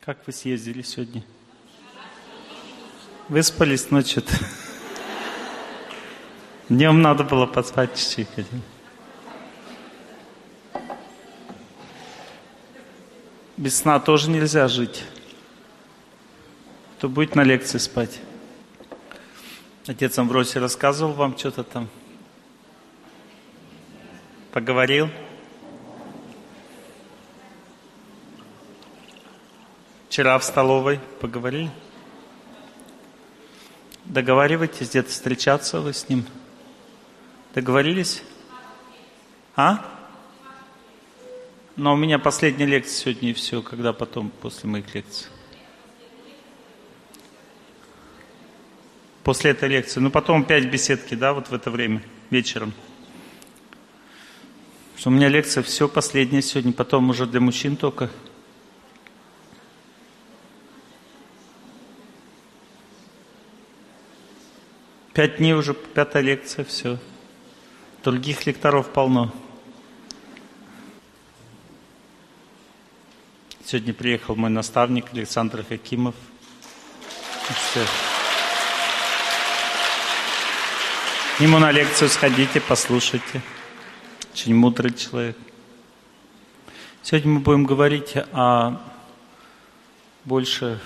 Как вы съездили сегодня? Выспались ночью-то? Днем надо было поспать чуть-чуть. Без сна тоже нельзя жить. То будет на лекции спать. Отец Амбросий рассказывал вам что-то там? Поговорил? Вчера в столовой поговорили? Договариваетесь где-то встречаться вы с ним? Договорились? А? Но у меня последняя лекция сегодня и все. Когда потом, после моих лекций? После этой лекции. Ну, потом опять беседки, да, вот в это время, вечером. Что у меня лекция все последняя сегодня, потом уже для мужчин только. Пять дней уже, пятая лекция, все. Других лекторов полно. Сегодня приехал мой наставник Александр Хакимов. Все. Ему на лекцию сходите, послушайте. Очень мудрый человек. Сегодня мы будем говорить о больше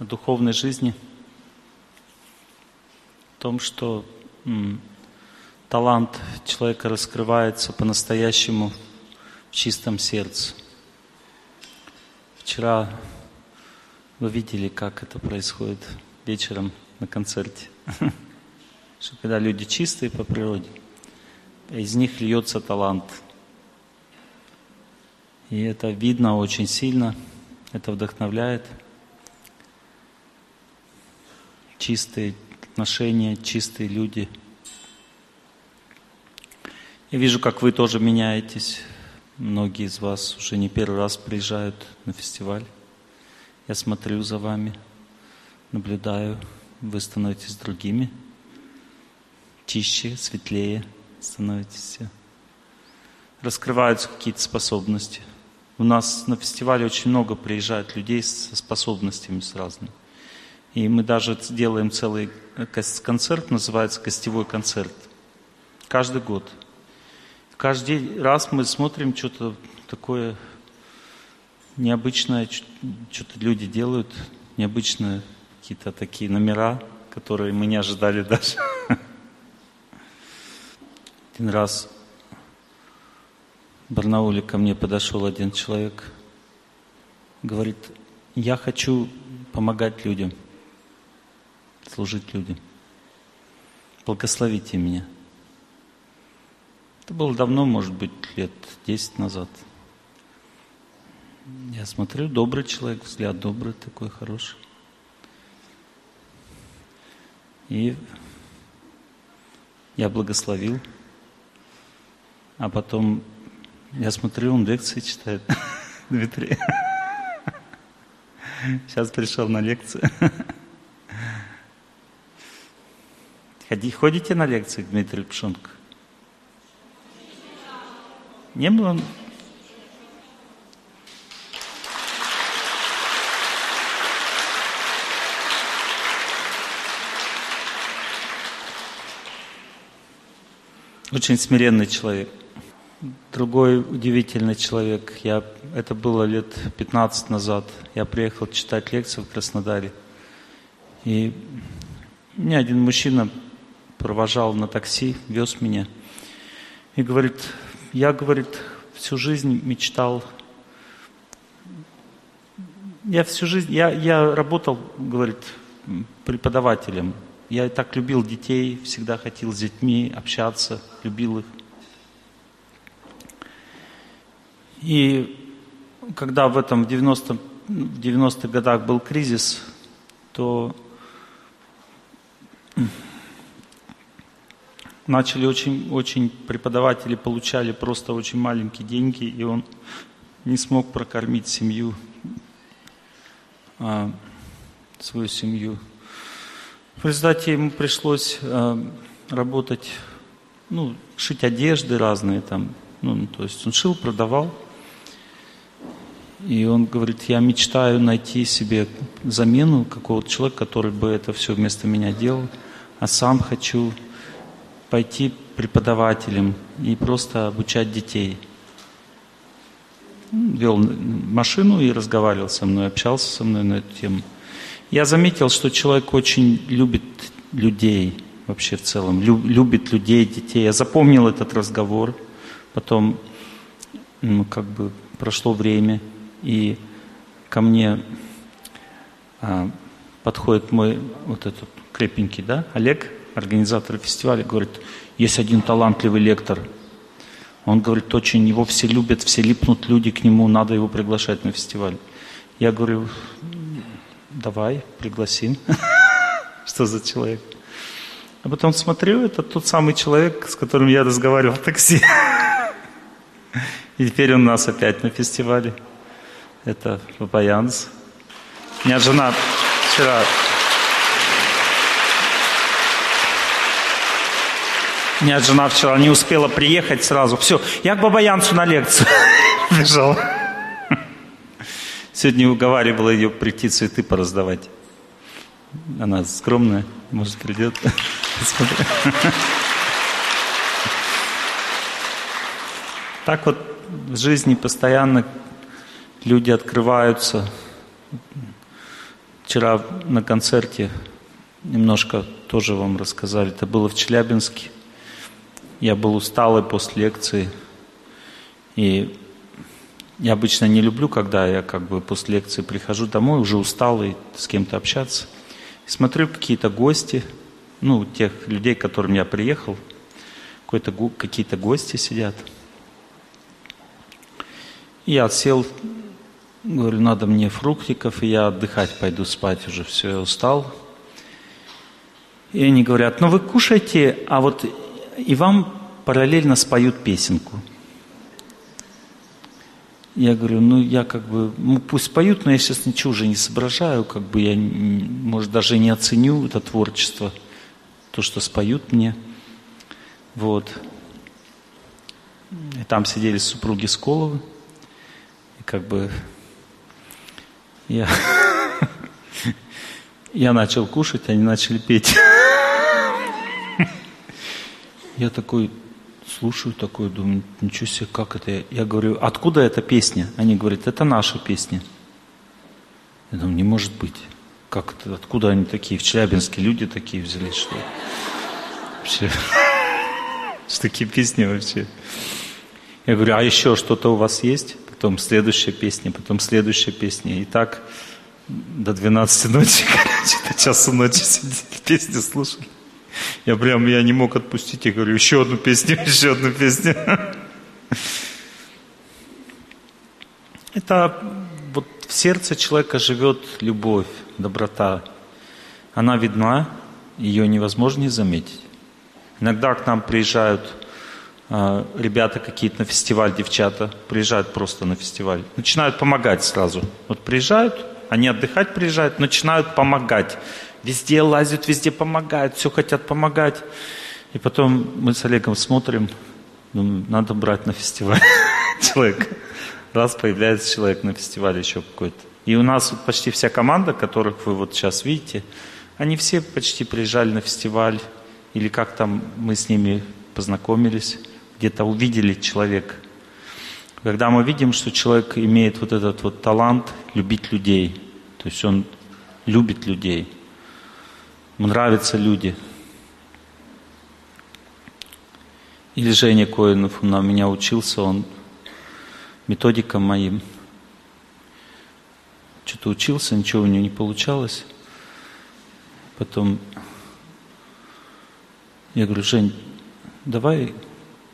о духовной жизни – том, что м, талант человека раскрывается по-настоящему в чистом сердце. Вчера вы видели, как это происходит вечером на концерте. Что когда люди чистые по природе, из них льется талант. И это видно очень сильно, это вдохновляет. Чистые отношения, чистые люди. Я вижу, как вы тоже меняетесь. Многие из вас уже не первый раз приезжают на фестиваль. Я смотрю за вами, наблюдаю. Вы становитесь другими, чище, светлее становитесь. Раскрываются какие-то способности. У нас на фестивале очень много приезжает людей со способностями с разными. И мы даже делаем целый концерт, называется «Гостевой концерт». Каждый год. Каждый раз мы смотрим что-то такое необычное, что-то люди делают, необычные какие-то такие номера, которые мы не ожидали даже. Один раз в Барнауле ко мне подошел один человек, говорит, я хочу помогать людям – служить людям. Благословите меня. Это было давно, может быть, лет 10 назад. Я смотрю, добрый человек, взгляд добрый такой, хороший. И я благословил. А потом я смотрю, он лекции читает, Дмитрий. Сейчас пришел на лекцию. Ходи, ходите на лекции, Дмитрий Пшонко? Не было? Очень смиренный человек. Другой удивительный человек. Я, это было лет 15 назад. Я приехал читать лекцию в Краснодаре. И мне один мужчина провожал на такси, вез меня. И говорит, я, говорит, всю жизнь мечтал, я всю жизнь, я, я работал, говорит, преподавателем. Я так любил детей, всегда хотел с детьми общаться, любил их. И когда в этом в 90 в 90-х годах был кризис, то начали очень, очень, преподаватели получали просто очень маленькие деньги, и он не смог прокормить семью, а, свою семью. В результате ему пришлось а, работать, ну, шить одежды разные там, ну, то есть он шил, продавал. И он говорит, я мечтаю найти себе замену какого-то человека, который бы это все вместо меня делал, а сам хочу пойти преподавателем и просто обучать детей. Вел машину и разговаривал со мной, общался со мной на эту тему. Я заметил, что человек очень любит людей вообще в целом, любит людей, детей. Я запомнил этот разговор, потом ну, как бы прошло время, и ко мне а, подходит мой вот этот крепенький, да, Олег, организатор фестиваля, говорит, есть один талантливый лектор. Он говорит, очень его все любят, все липнут люди к нему, надо его приглашать на фестиваль. Я говорю, давай, пригласим. Что за человек? А потом смотрю, это тот самый человек, с которым я разговаривал в такси. И теперь он у нас опять на фестивале. Это Папаянс. У меня жена вчера... У меня жена вчера не успела приехать сразу. Все, я к Бабаянцу на лекцию бежал. Сегодня уговаривала ее прийти цветы пораздавать. Она скромная, может, придет. Так вот в жизни постоянно люди открываются. Вчера на концерте немножко тоже вам рассказали. Это было в Челябинске. Я был усталый после лекции. И я обычно не люблю, когда я как бы после лекции прихожу домой, уже усталый, с кем-то общаться. И смотрю какие-то гости, ну, тех людей, к которым я приехал, какие-то гости сидят. И я сел Говорю, надо мне фруктиков, и я отдыхать пойду спать уже, все, я устал. И они говорят, ну вы кушайте, а вот и вам параллельно споют песенку. Я говорю, ну я как бы, ну пусть поют, но я сейчас ничего уже не соображаю, как бы я, может, даже не оценю это творчество, то, что споют мне. Вот. И там сидели супруги Сколовы, и как бы я, я начал кушать, они начали петь. Я такой слушаю, такой, думаю, ничего себе, как это? Я говорю, откуда эта песня? Они говорят, это наша песня. Я думаю, не может быть. Как это, откуда они такие? В Челябинске люди такие взялись, что вообще? Что такие песни вообще? Я говорю, а еще что-то у вас есть? потом следующая песня, потом следующая песня. И так до 12 ночи, короче, до часу ночи сидели, песни слушали. Я прям, я не мог отпустить, я говорю, еще одну песню, еще одну песню. Это вот в сердце человека живет любовь, доброта. Она видна, ее невозможно не заметить. Иногда к нам приезжают а, ребята какие-то на фестиваль, девчата, приезжают просто на фестиваль, начинают помогать сразу. Вот приезжают, они отдыхать приезжают, начинают помогать. Везде лазят, везде помогают, все хотят помогать. И потом мы с Олегом смотрим, думаем, надо брать на фестиваль человека. Раз появляется человек на фестивале еще какой-то. И у нас вот почти вся команда, которых вы вот сейчас видите, они все почти приезжали на фестиваль, или как там мы с ними познакомились где-то увидели человека. Когда мы видим, что человек имеет вот этот вот талант любить людей, то есть он любит людей, нравятся люди. Или Женя Коинов, он у меня учился, он методикам моим. Что-то учился, ничего у него не получалось. Потом я говорю, Жень, давай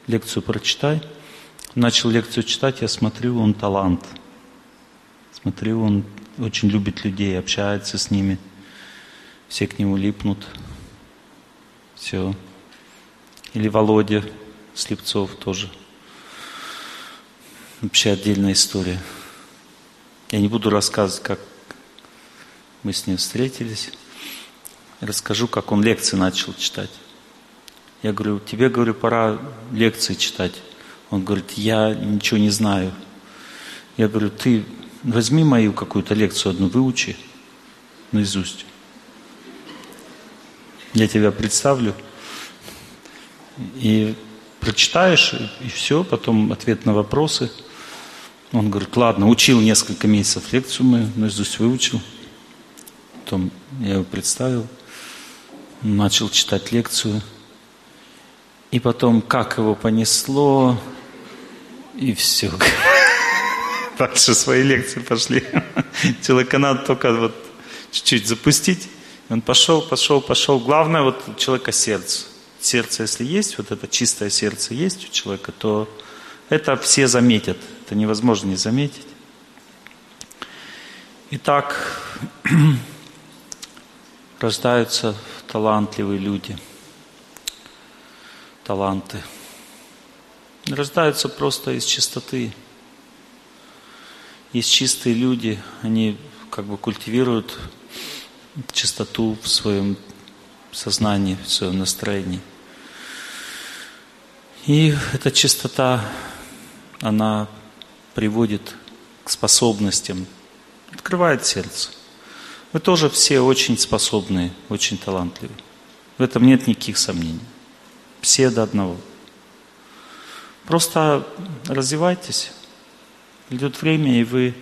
лекцию прочитай. Начал лекцию читать, я смотрю, он талант. Смотрю, он очень любит людей, общается с ними. Все к нему липнут. Все. Или Володя Слепцов тоже. Вообще отдельная история. Я не буду рассказывать, как мы с ним встретились. Расскажу, как он лекции начал читать. Я говорю, тебе, говорю, пора лекции читать. Он говорит, я ничего не знаю. Я говорю, ты возьми мою какую-то лекцию одну, выучи наизусть. Я тебя представлю. И прочитаешь, и все, потом ответ на вопросы. Он говорит, ладно, учил несколько месяцев лекцию мы наизусть выучил. Потом я его представил, начал читать лекцию. И потом, как его понесло, и все. Дальше свои лекции пошли. Телеканал только вот чуть-чуть запустить. Он пошел, пошел, пошел. Главное вот у человека сердце. Сердце, если есть, вот это чистое сердце есть у человека, то это все заметят. Это невозможно не заметить. Итак, рождаются талантливые люди, таланты. Рождаются просто из чистоты. Есть чистые люди, они как бы культивируют чистоту в своем сознании, в своем настроении. И эта чистота, она приводит к способностям, открывает сердце. Вы тоже все очень способные, очень талантливые. В этом нет никаких сомнений. Все до одного. Просто развивайтесь. Идет время, и вы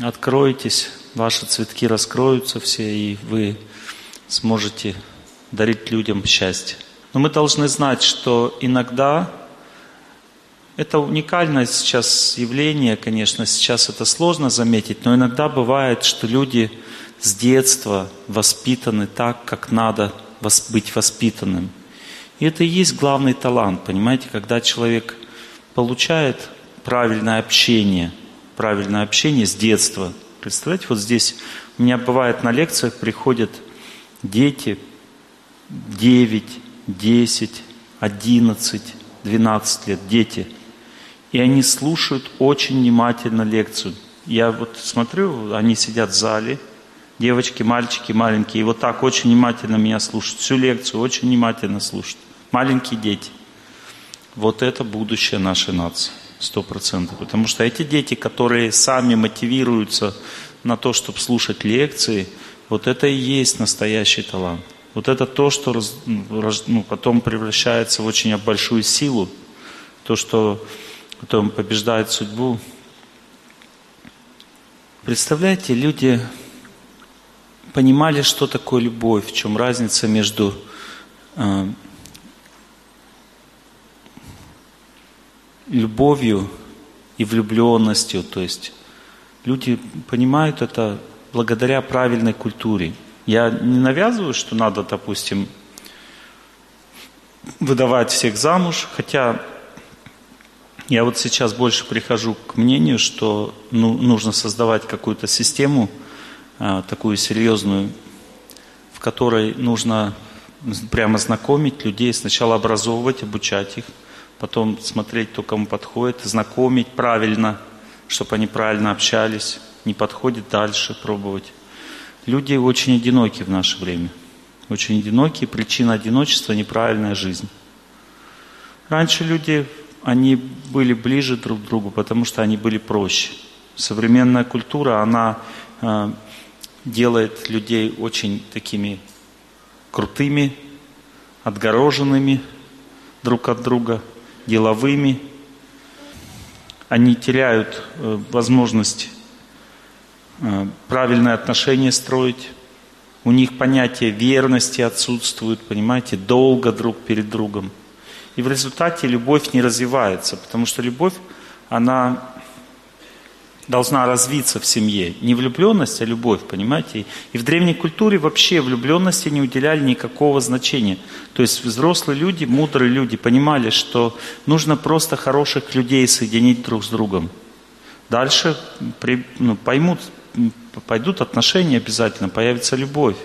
откроетесь, ваши цветки раскроются все, и вы сможете дарить людям счастье. Но мы должны знать, что иногда это уникальное сейчас явление, конечно, сейчас это сложно заметить, но иногда бывает, что люди с детства воспитаны так, как надо быть воспитанным. И это и есть главный талант, понимаете, когда человек получает правильное общение, правильное общение с детства. Представляете, вот здесь у меня бывает на лекциях приходят дети 9, 10, 11, 12 лет, дети. И они слушают очень внимательно лекцию. Я вот смотрю, они сидят в зале, девочки, мальчики маленькие, и вот так очень внимательно меня слушают. Всю лекцию очень внимательно слушают. Маленькие дети. Вот это будущее нашей нации. Сто процентов. Потому что эти дети, которые сами мотивируются на то, чтобы слушать лекции, вот это и есть настоящий талант. Вот это то, что ну, потом превращается в очень большую силу, то, что потом побеждает судьбу. Представляете, люди понимали, что такое любовь, в чем разница между любовью и влюбленностью. То есть люди понимают это благодаря правильной культуре. Я не навязываю, что надо, допустим, выдавать всех замуж, хотя я вот сейчас больше прихожу к мнению, что ну, нужно создавать какую-то систему, а, такую серьезную, в которой нужно прямо знакомить людей, сначала образовывать, обучать их – потом смотреть, кто кому подходит, знакомить правильно, чтобы они правильно общались, не подходит дальше пробовать. Люди очень одиноки в наше время. Очень одиноки, причина одиночества – неправильная жизнь. Раньше люди, они были ближе друг к другу, потому что они были проще. Современная культура, она э, делает людей очень такими крутыми, отгороженными друг от друга – деловыми, они теряют э, возможность э, правильные отношения строить, у них понятие верности отсутствует, понимаете, долго друг перед другом. И в результате любовь не развивается, потому что любовь, она должна развиться в семье. Не влюбленность, а любовь, понимаете? И в древней культуре вообще влюбленности не уделяли никакого значения. То есть взрослые люди, мудрые люди понимали, что нужно просто хороших людей соединить друг с другом. Дальше при, ну, поймут, пойдут отношения обязательно, появится любовь.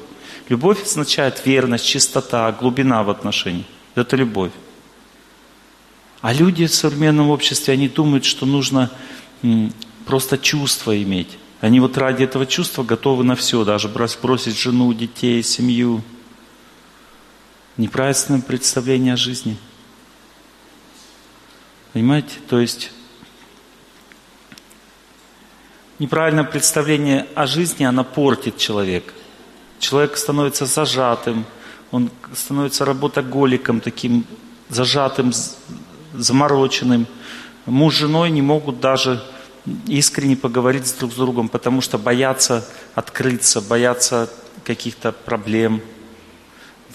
Любовь означает верность, чистота, глубина в отношениях. Это любовь. А люди в современном обществе, они думают, что нужно просто чувство иметь. Они вот ради этого чувства готовы на все, даже бросить жену, детей, семью. Неправильное представление о жизни. Понимаете? То есть неправильное представление о жизни, она портит человека. Человек становится зажатым, он становится работоголиком, таким зажатым, замороченным. Муж с женой не могут даже искренне поговорить друг с другом, потому что боятся открыться, боятся каких-то проблем.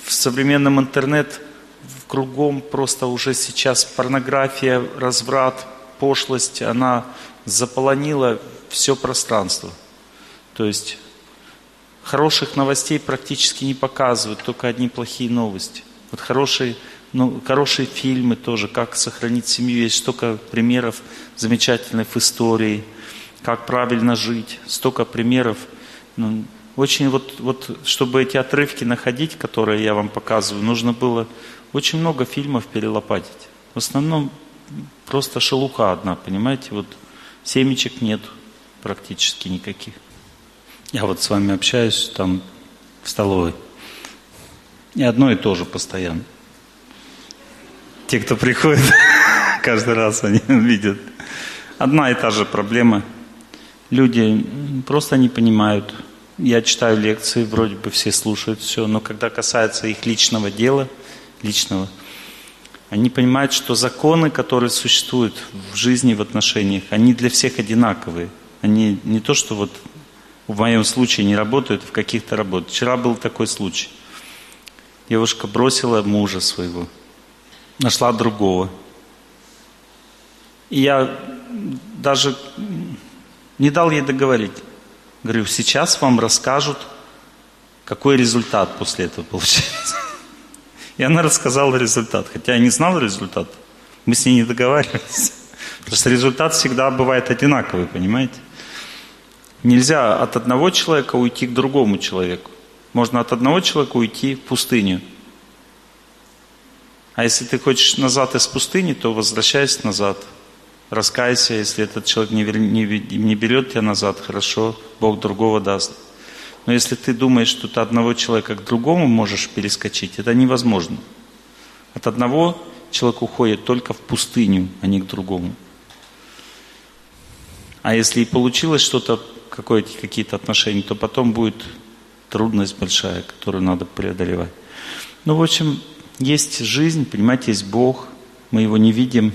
В современном интернет кругом просто уже сейчас порнография, разврат, пошлость, она заполонила все пространство. То есть хороших новостей практически не показывают, только одни плохие новости. Вот хорошие, ну, хорошие фильмы тоже, как сохранить семью, есть столько примеров замечательных в истории, как правильно жить, столько примеров. Ну, очень вот, вот, чтобы эти отрывки находить, которые я вам показываю, нужно было очень много фильмов перелопатить. В основном просто шелуха одна, понимаете, вот семечек нет практически никаких. Я вот с вами общаюсь там в столовой. И одно и то же постоянно. Те, кто приходит, каждый раз они видят. Одна и та же проблема. Люди просто не понимают. Я читаю лекции, вроде бы все слушают все, но когда касается их личного дела, личного, они понимают, что законы, которые существуют в жизни, в отношениях, они для всех одинаковые. Они не то, что вот в моем случае не работают, в каких-то работают. Вчера был такой случай. Девушка бросила мужа своего, нашла другого. И я даже не дал ей договорить. Говорю, сейчас вам расскажут, какой результат после этого получается. И она рассказала результат, хотя я не знал результат. Мы с ней не договаривались. Просто результат всегда бывает одинаковый, понимаете? Нельзя от одного человека уйти к другому человеку. Можно от одного человека уйти в пустыню. А если ты хочешь назад из пустыни, то возвращайся назад. Раскайся, если этот человек не, не, не берет тебя назад, хорошо, Бог другого даст. Но если ты думаешь, что ты одного человека к другому можешь перескочить, это невозможно. От одного человек уходит только в пустыню, а не к другому. А если и получилось что-то, какие-то отношения, то потом будет трудность большая, которую надо преодолевать. Ну, в общем, есть жизнь, понимаете, есть Бог, мы его не видим,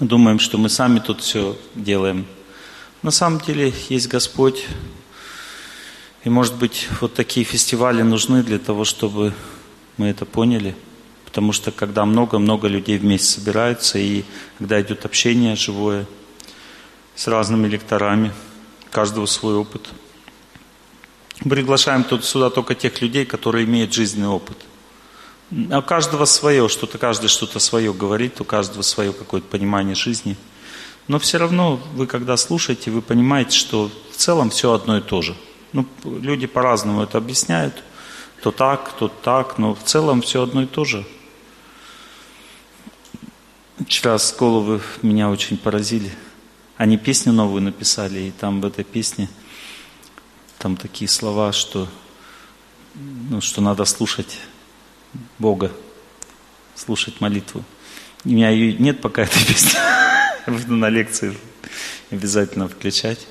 думаем, что мы сами тут все делаем. На самом деле есть Господь, и, может быть, вот такие фестивали нужны для того, чтобы мы это поняли. Потому что когда много-много людей вместе собираются, и когда идет общение живое с разными лекторами, каждого свой опыт. Приглашаем тут сюда только тех людей, которые имеют жизненный опыт. А у каждого свое, что-то каждый что-то свое говорит, у каждого свое какое-то понимание жизни. Но все равно вы, когда слушаете, вы понимаете, что в целом все одно и то же – ну, люди по-разному это объясняют. То так, то так, но в целом все одно и то же. Вчера с головы меня очень поразили. Они песню новую написали, и там в этой песне там такие слова, что, ну, что надо слушать Бога, слушать молитву. У меня ее нет пока этой песни. Буду на лекции обязательно включать.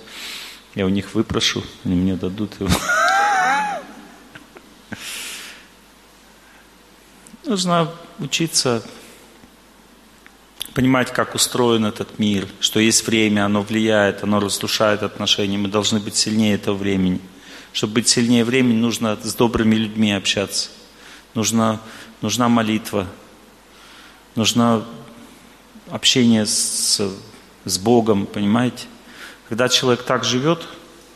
Я у них выпрошу, они мне дадут его. Нужно учиться понимать, как устроен этот мир, что есть время, оно влияет, оно разрушает отношения. Мы должны быть сильнее этого времени. Чтобы быть сильнее времени, нужно с добрыми людьми общаться. Нужна, нужна молитва. Нужно общение с, с Богом, понимаете? Когда человек так живет,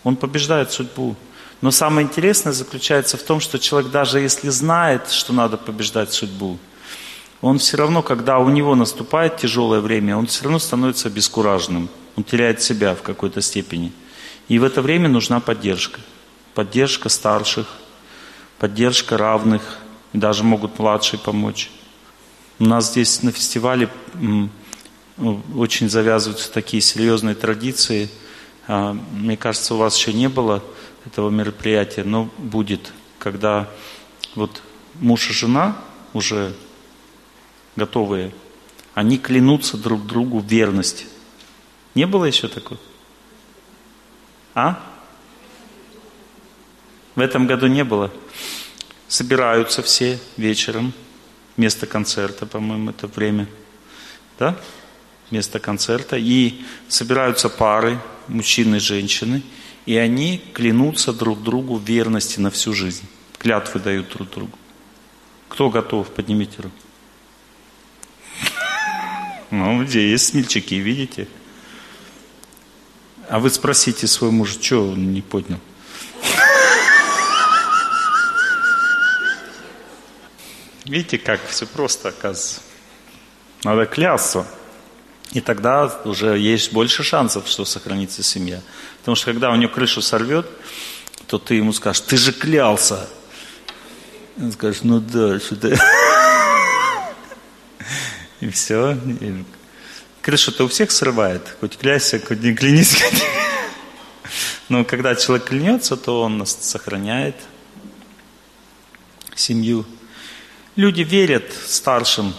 он побеждает судьбу. Но самое интересное заключается в том, что человек даже если знает, что надо побеждать судьбу, он все равно, когда у него наступает тяжелое время, он все равно становится бескуражным. Он теряет себя в какой-то степени. И в это время нужна поддержка. Поддержка старших, поддержка равных, даже могут младшие помочь. У нас здесь на фестивале очень завязываются такие серьезные традиции – а, мне кажется, у вас еще не было этого мероприятия, но будет, когда вот муж и жена уже готовые, они клянутся друг другу в верности. Не было еще такого? А? В этом году не было. Собираются все вечером. Место концерта, по-моему, это время. Да? Место концерта. И собираются пары, мужчины и женщины. И они клянутся друг другу в верности на всю жизнь. Клятвы дают друг другу. Кто готов? Поднимите руку. Ну, где есть смельчаки, видите? А вы спросите своего мужа, что он не поднял? Видите, как все просто оказывается. Надо клясться. И тогда уже есть больше шансов, что сохранится семья. Потому что когда у него крышу сорвет, то ты ему скажешь, ты же клялся. Он скажет, ну да, что-то... И все. Крышу-то у всех срывает. Хоть кляйся, хоть не клянись. Но когда человек клянется, то он сохраняет семью. Люди верят старшим.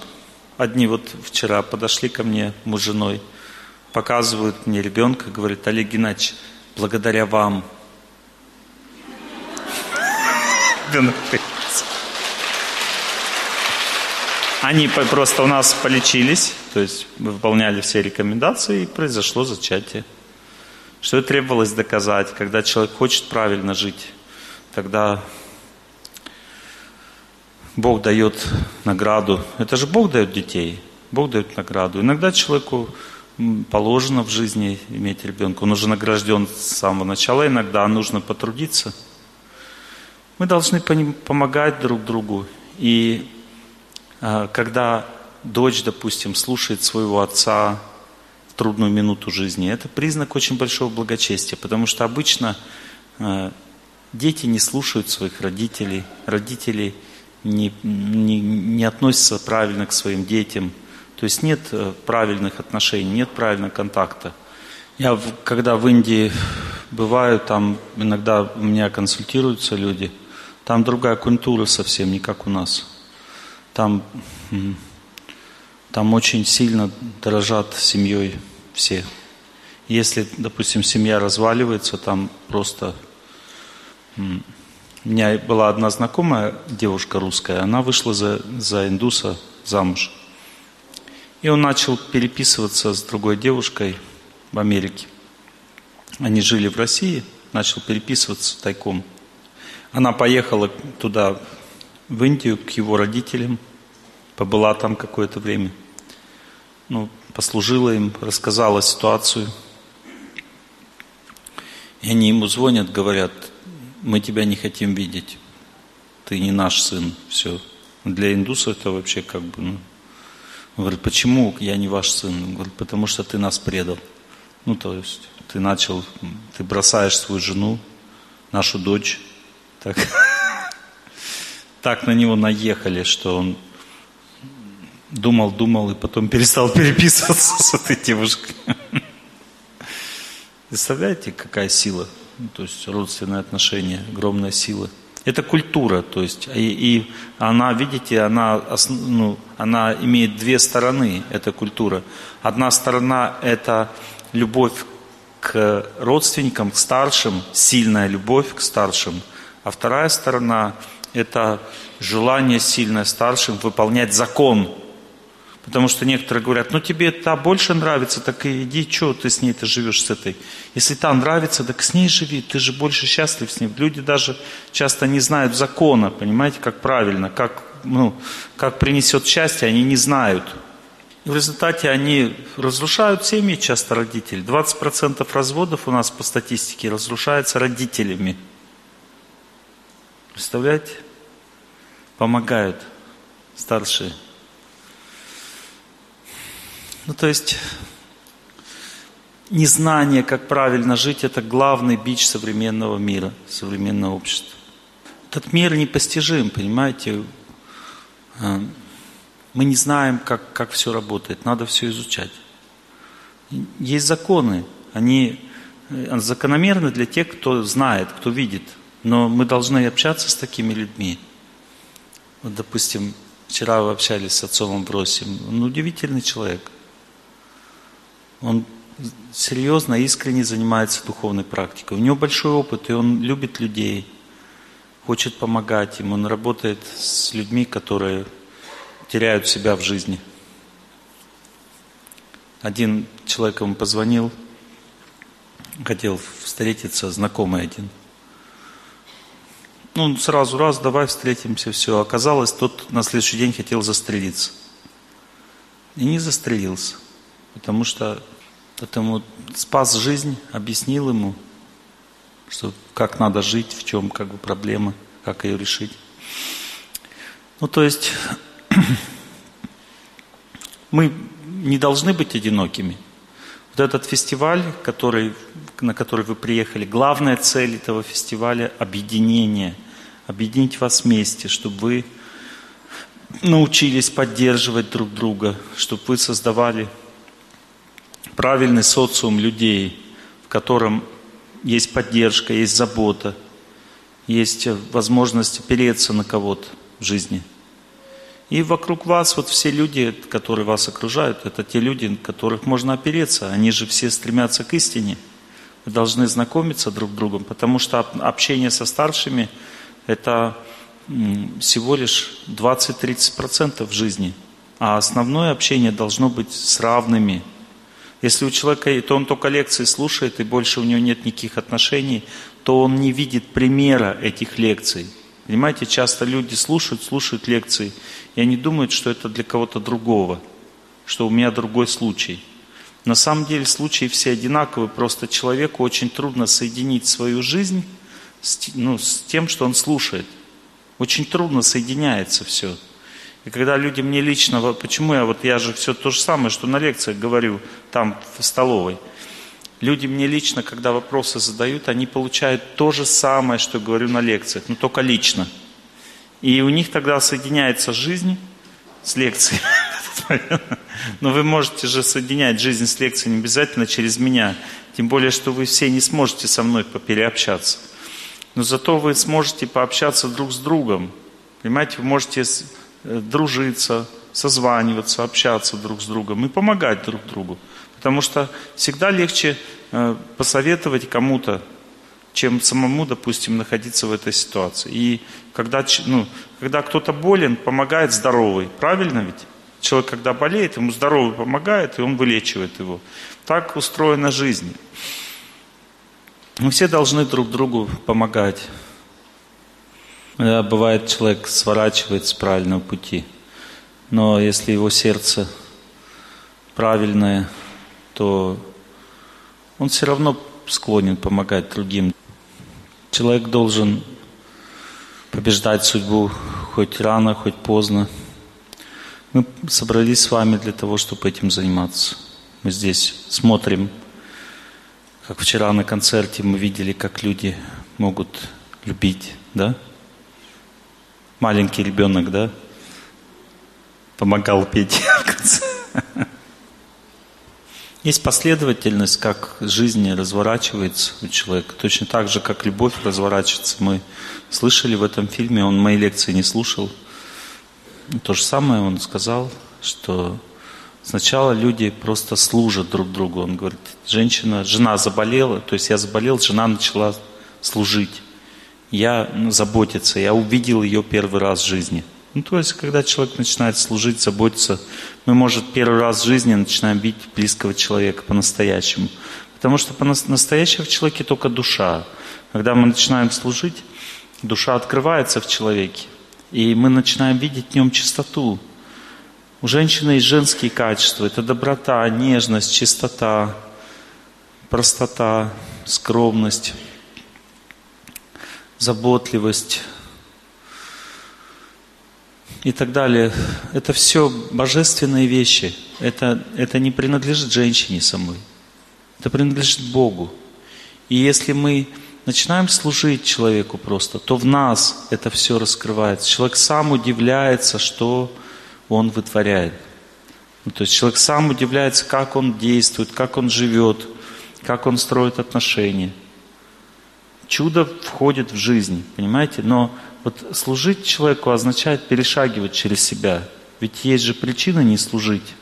Одни вот вчера подошли ко мне, муж с женой, показывают мне ребенка, говорят, Олег Геннадьевич, благодаря вам. Они просто у нас полечились, то есть мы выполняли все рекомендации, и произошло зачатие. Что требовалось доказать? Когда человек хочет правильно жить, тогда Бог дает награду. Это же Бог дает детей. Бог дает награду. Иногда человеку положено в жизни иметь ребенка. Он уже награжден с самого начала. Иногда нужно потрудиться. Мы должны помогать друг другу. И а, когда дочь, допустим, слушает своего отца в трудную минуту жизни, это признак очень большого благочестия. Потому что обычно а, дети не слушают своих родителей. Родители – не, не, не относится правильно к своим детям. То есть нет э, правильных отношений, нет правильного контакта. Я, когда в Индии бываю, там иногда у меня консультируются люди, там другая культура совсем, не как у нас. Там, там очень сильно дорожат семьей все. Если, допустим, семья разваливается, там просто у меня была одна знакомая девушка русская, она вышла за, за индуса замуж. И он начал переписываться с другой девушкой в Америке. Они жили в России, начал переписываться тайком. Она поехала туда, в Индию, к его родителям, побыла там какое-то время. Ну, послужила им, рассказала ситуацию. И они ему звонят, говорят, мы тебя не хотим видеть. Ты не наш сын. Все. Для индусов это вообще как бы, ну, говорит, почему я не ваш сын? Говорит, потому что ты нас предал. Ну, то есть, ты начал, ты бросаешь свою жену, нашу дочь. Так, так на него наехали, что он думал, думал и потом перестал переписываться с этой девушкой. Представляете, какая сила? Ну, то есть родственные отношения, огромная сила. Это культура, то есть, и, и она, видите, она, ну, она имеет две стороны, эта культура. Одна сторона – это любовь к родственникам, к старшим, сильная любовь к старшим. А вторая сторона – это желание сильное старшим выполнять закон, Потому что некоторые говорят, ну тебе та больше нравится, так и иди, что ты с ней-то живешь с этой. Если та нравится, так с ней живи, ты же больше счастлив с ней. Люди даже часто не знают закона, понимаете, как правильно, как, ну, как принесет счастье, они не знают. И в результате они разрушают семьи часто родители. 20% разводов у нас по статистике разрушается родителями. Представляете? Помогают старшие. Ну, то есть, незнание, как правильно жить, это главный бич современного мира, современного общества. Этот мир непостижим, понимаете? А, мы не знаем, как, как все работает, надо все изучать. Есть законы, они э, закономерны для тех, кто знает, кто видит. Но мы должны общаться с такими людьми. Вот, допустим, вчера вы общались с отцом Амбросием. Он удивительный человек. Он серьезно, искренне занимается духовной практикой. У него большой опыт, и он любит людей, хочет помогать им. Он работает с людьми, которые теряют себя в жизни. Один человек ему позвонил, хотел встретиться, знакомый один. Ну, сразу раз, давай встретимся, все. Оказалось, тот на следующий день хотел застрелиться. И не застрелился, потому что этому спас жизнь, объяснил ему, что как надо жить, в чем как бы проблема, как ее решить. Ну, то есть мы не должны быть одинокими. Вот этот фестиваль, который, на который вы приехали, главная цель этого фестиваля – объединение, объединить вас вместе, чтобы вы научились поддерживать друг друга, чтобы вы создавали правильный социум людей, в котором есть поддержка, есть забота, есть возможность опереться на кого-то в жизни. И вокруг вас вот все люди, которые вас окружают, это те люди, на которых можно опереться. Они же все стремятся к истине. Вы должны знакомиться друг с другом, потому что общение со старшими – это всего лишь 20-30% в жизни. А основное общение должно быть с равными. Если у человека, то он только лекции слушает, и больше у него нет никаких отношений, то он не видит примера этих лекций. Понимаете, часто люди слушают, слушают лекции, и они думают, что это для кого-то другого, что у меня другой случай. На самом деле случаи все одинаковые, просто человеку очень трудно соединить свою жизнь с, ну, с тем, что он слушает. Очень трудно соединяется все. И когда люди мне лично, почему я вот я же все то же самое, что на лекциях говорю там в столовой. Люди мне лично, когда вопросы задают, они получают то же самое, что говорю на лекциях, но только лично. И у них тогда соединяется жизнь с лекцией. Но вы можете же соединять жизнь с лекцией не обязательно через меня. Тем более, что вы все не сможете со мной попереобщаться но зато вы сможете пообщаться друг с другом. Понимаете, вы можете дружиться, созваниваться, общаться друг с другом и помогать друг другу. Потому что всегда легче э, посоветовать кому-то, чем самому, допустим, находиться в этой ситуации. И когда, ну, когда кто-то болен, помогает здоровый. Правильно ведь? Человек, когда болеет, ему здоровый помогает, и он вылечивает его. Так устроена жизнь. Мы все должны друг другу помогать. Бывает, человек сворачивает с правильного пути, но если его сердце правильное, то он все равно склонен помогать другим. Человек должен побеждать судьбу хоть рано, хоть поздно. Мы собрались с вами для того, чтобы этим заниматься. Мы здесь смотрим как вчера на концерте мы видели, как люди могут любить, да? Маленький ребенок, да? Помогал петь Есть последовательность, как жизнь разворачивается у человека. Точно так же, как любовь разворачивается. Мы слышали в этом фильме, он мои лекции не слушал. То же самое он сказал, что Сначала люди просто служат друг другу. Он говорит, женщина, жена заболела, то есть я заболел, жена начала служить. Я ну, заботиться, я увидел ее первый раз в жизни. Ну, то есть, когда человек начинает служить, заботиться, мы, может, первый раз в жизни начинаем видеть близкого человека по-настоящему. Потому что по-настоящему в человеке только душа. Когда мы начинаем служить, душа открывается в человеке. И мы начинаем видеть в нем чистоту. У женщины есть женские качества. Это доброта, нежность, чистота, простота, скромность, заботливость и так далее. Это все божественные вещи. Это, это не принадлежит женщине самой. Это принадлежит Богу. И если мы начинаем служить человеку просто, то в нас это все раскрывается. Человек сам удивляется, что он вытворяет. Ну, то есть человек сам удивляется, как он действует, как он живет, как он строит отношения. Чудо входит в жизнь, понимаете? Но вот служить человеку означает перешагивать через себя. Ведь есть же причина не служить.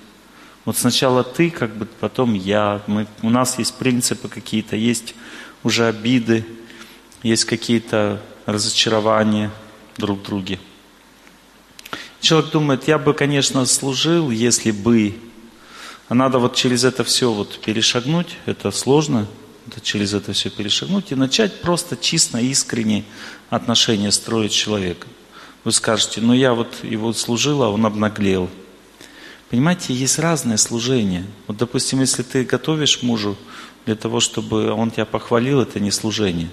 Вот сначала ты, как бы, потом я. Мы, у нас есть принципы какие-то, есть уже обиды, есть какие-то разочарования друг в друге. Человек думает, я бы, конечно, служил, если бы. А надо вот через это все вот перешагнуть, это сложно, через это все перешагнуть и начать просто чисто, искренне отношения строить с человеком. Вы скажете, ну я вот его служил, а он обнаглел. Понимаете, есть разное служение. Вот, допустим, если ты готовишь мужу для того, чтобы он тебя похвалил, это не служение.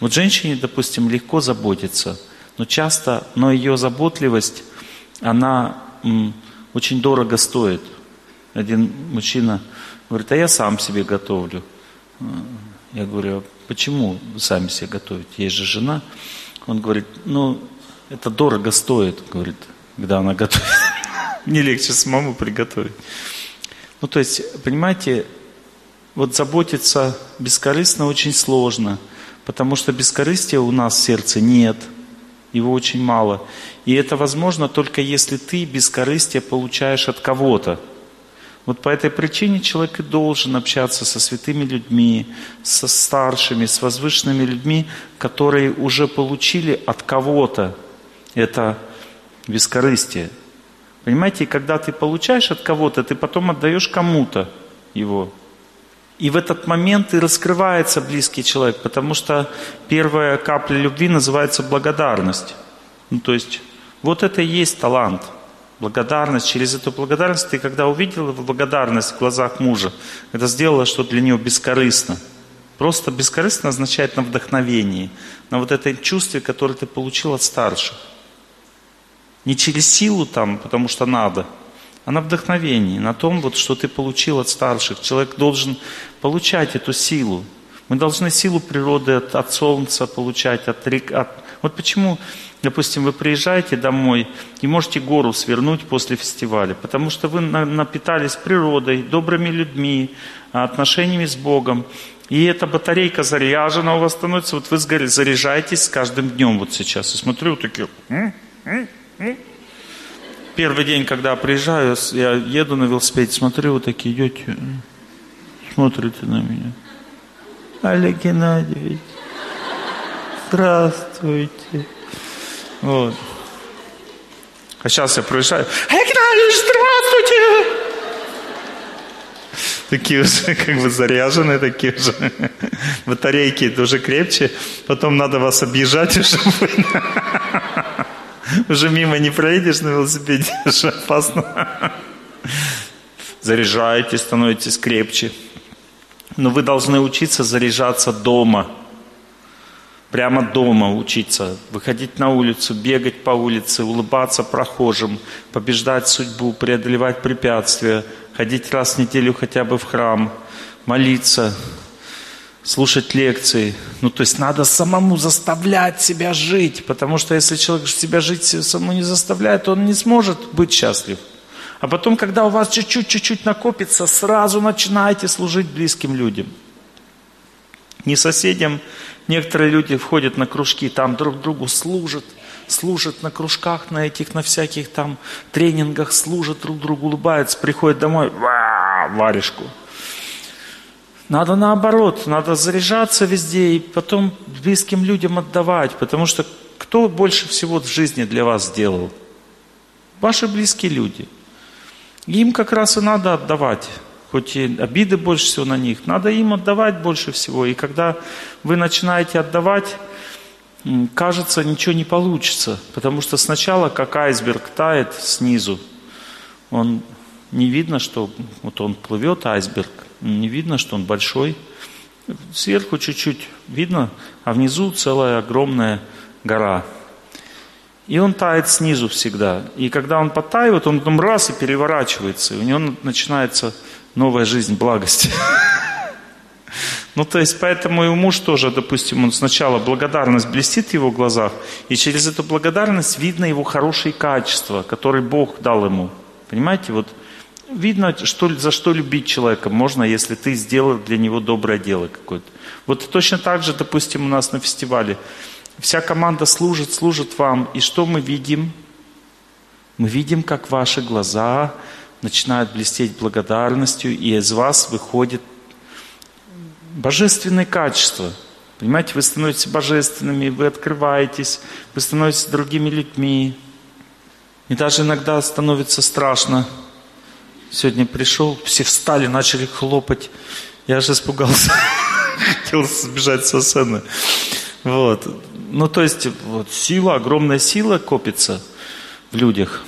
Вот женщине, допустим, легко заботиться, но часто, но ее заботливость, она м, очень дорого стоит. Один мужчина говорит, а я сам себе готовлю. Я говорю, а почему сами себе готовите? Есть же жена. Он говорит, ну, это дорого стоит, говорит, когда она готовит. Мне легче самому приготовить. Ну, то есть, понимаете, вот заботиться бескорыстно очень сложно, потому что бескорыстия у нас в сердце нет, его очень мало. И это возможно только если ты бескорыстие получаешь от кого-то. Вот по этой причине человек и должен общаться со святыми людьми, со старшими, с возвышенными людьми, которые уже получили от кого-то это бескорыстие. Понимаете, когда ты получаешь от кого-то, ты потом отдаешь кому-то его. И в этот момент и раскрывается близкий человек, потому что первая капля любви называется благодарность. Ну, то есть вот это и есть талант. Благодарность. Через эту благодарность ты, когда увидела благодарность в глазах мужа, это сделала что для него бескорыстно. Просто бескорыстно означает на вдохновении, на вот этой чувстве, которое ты получил от старших. Не через силу там, потому что надо, а на вдохновении, на том, вот, что ты получил от старших. Человек должен получать эту силу. Мы должны силу природы от, от солнца получать, от. От... Вот почему, допустим, вы приезжаете домой и можете гору свернуть после фестиваля, потому что вы напитались природой, добрыми людьми, отношениями с Богом. И эта батарейка заряжена у вас становится, вот вы заряжаетесь с каждым днем вот сейчас. И смотрю, такие, Первый день, когда приезжаю, я еду на велосипеде, смотрю, вот такие идете, смотрите на меня. Олег Геннадьевич, здравствуйте. Вот. А сейчас я проезжаю, Олег Геннадьевич, здравствуйте! Такие уже как бы заряженные, такие уже батарейки уже крепче. Потом надо вас объезжать уже. Уже мимо не проедешь на велосипеде, уже опасно. Заряжаетесь, становитесь крепче. Но вы должны учиться заряжаться дома. Прямо дома учиться. Выходить на улицу, бегать по улице, улыбаться прохожим, побеждать судьбу, преодолевать препятствия, ходить раз в неделю хотя бы в храм, молиться, слушать лекции. Ну, то есть надо самому заставлять себя жить, потому что если человек себя жить самому не заставляет, он не сможет быть счастлив. А потом, когда у вас чуть-чуть, чуть-чуть накопится, сразу начинайте служить близким людям. Не соседям. Некоторые люди входят на кружки, там друг другу служат, служат на кружках, на этих, на всяких там тренингах, служат друг другу, улыбаются, приходят домой, варежку. Надо наоборот, надо заряжаться везде и потом близким людям отдавать, потому что кто больше всего в жизни для вас сделал? Ваши близкие люди. Им как раз и надо отдавать, хоть и обиды больше всего на них, надо им отдавать больше всего. И когда вы начинаете отдавать, кажется, ничего не получится, потому что сначала, как айсберг тает снизу, он не видно, что вот он плывет, айсберг, не видно, что он большой. Сверху чуть-чуть видно, а внизу целая огромная гора. И он тает снизу всегда. И когда он подтаивает, он потом раз и переворачивается. И у него начинается новая жизнь благости. Ну, то есть, поэтому и муж тоже, допустим, он сначала благодарность блестит в его глазах, и через эту благодарность видно его хорошие качества, которые Бог дал ему. Понимаете, вот Видно, что, за что любить человека можно, если ты сделал для него доброе дело какое-то. Вот точно так же, допустим, у нас на фестивале. Вся команда служит, служит вам. И что мы видим? Мы видим, как ваши глаза начинает блестеть благодарностью, и из вас выходит божественные качества. Понимаете, вы становитесь божественными, вы открываетесь, вы становитесь другими людьми. И даже иногда становится страшно. Сегодня пришел, все встали, начали хлопать. Я же испугался. Хотел сбежать со сцены. Вот. Ну, то есть, вот, сила, огромная сила копится в людях.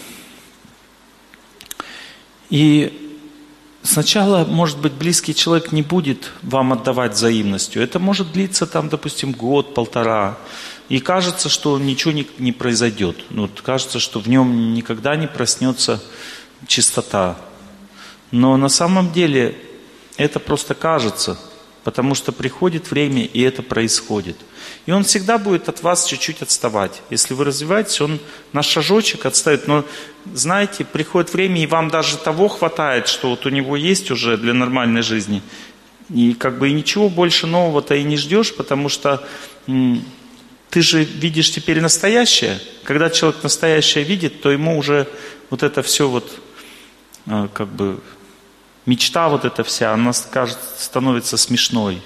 И Сначала, может быть, близкий человек не будет вам отдавать взаимностью. Это может длиться там, допустим, год, полтора. И кажется, что ничего не, не произойдет. Ну, вот кажется, что в нем никогда не проснется чистота. Но на самом деле это просто кажется, потому что приходит время, и это происходит – и он всегда будет от вас чуть-чуть отставать. Если вы развиваетесь, он на шажочек отставит. Но знаете, приходит время, и вам даже того хватает, что вот у него есть уже для нормальной жизни. И как бы и ничего больше нового-то и не ждешь, потому что ты же видишь теперь настоящее. Когда человек настоящее видит, то ему уже вот это все вот а, как бы мечта вот эта вся, она кажется, становится смешной.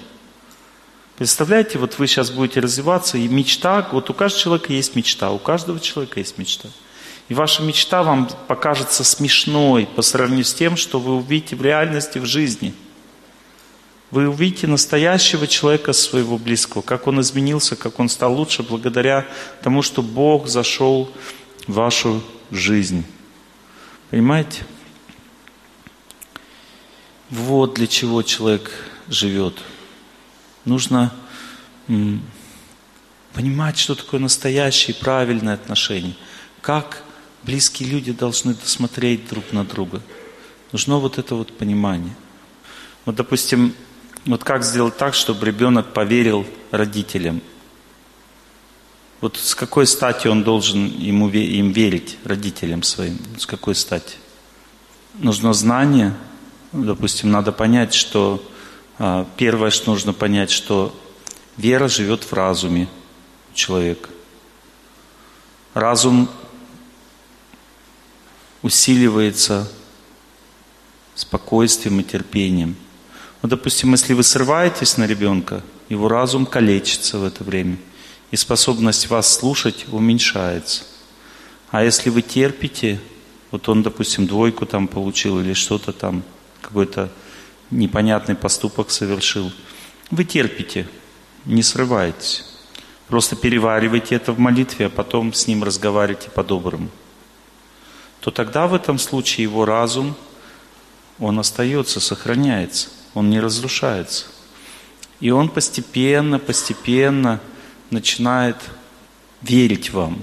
Представляете, вот вы сейчас будете развиваться, и мечта, вот у каждого человека есть мечта, у каждого человека есть мечта. И ваша мечта вам покажется смешной по сравнению с тем, что вы увидите в реальности, в жизни. Вы увидите настоящего человека своего близкого, как он изменился, как он стал лучше благодаря тому, что Бог зашел в вашу жизнь. Понимаете? Вот для чего человек живет. Нужно понимать, что такое настоящее и правильное отношение. Как близкие люди должны смотреть друг на друга. Нужно вот это вот понимание. Вот, допустим, вот как сделать так, чтобы ребенок поверил родителям? Вот с какой стати он должен ему, им верить, родителям своим? С какой стати? Нужно знание. Допустим, надо понять, что первое, что нужно понять, что вера живет в разуме человека. Разум усиливается спокойствием и терпением. Ну, допустим, если вы срываетесь на ребенка, его разум калечится в это время, и способность вас слушать уменьшается. А если вы терпите, вот он, допустим, двойку там получил или что-то там, какой-то непонятный поступок совершил. Вы терпите, не срываетесь. Просто переваривайте это в молитве, а потом с ним разговаривайте по-доброму. То тогда в этом случае его разум, он остается, сохраняется, он не разрушается. И он постепенно, постепенно начинает верить вам.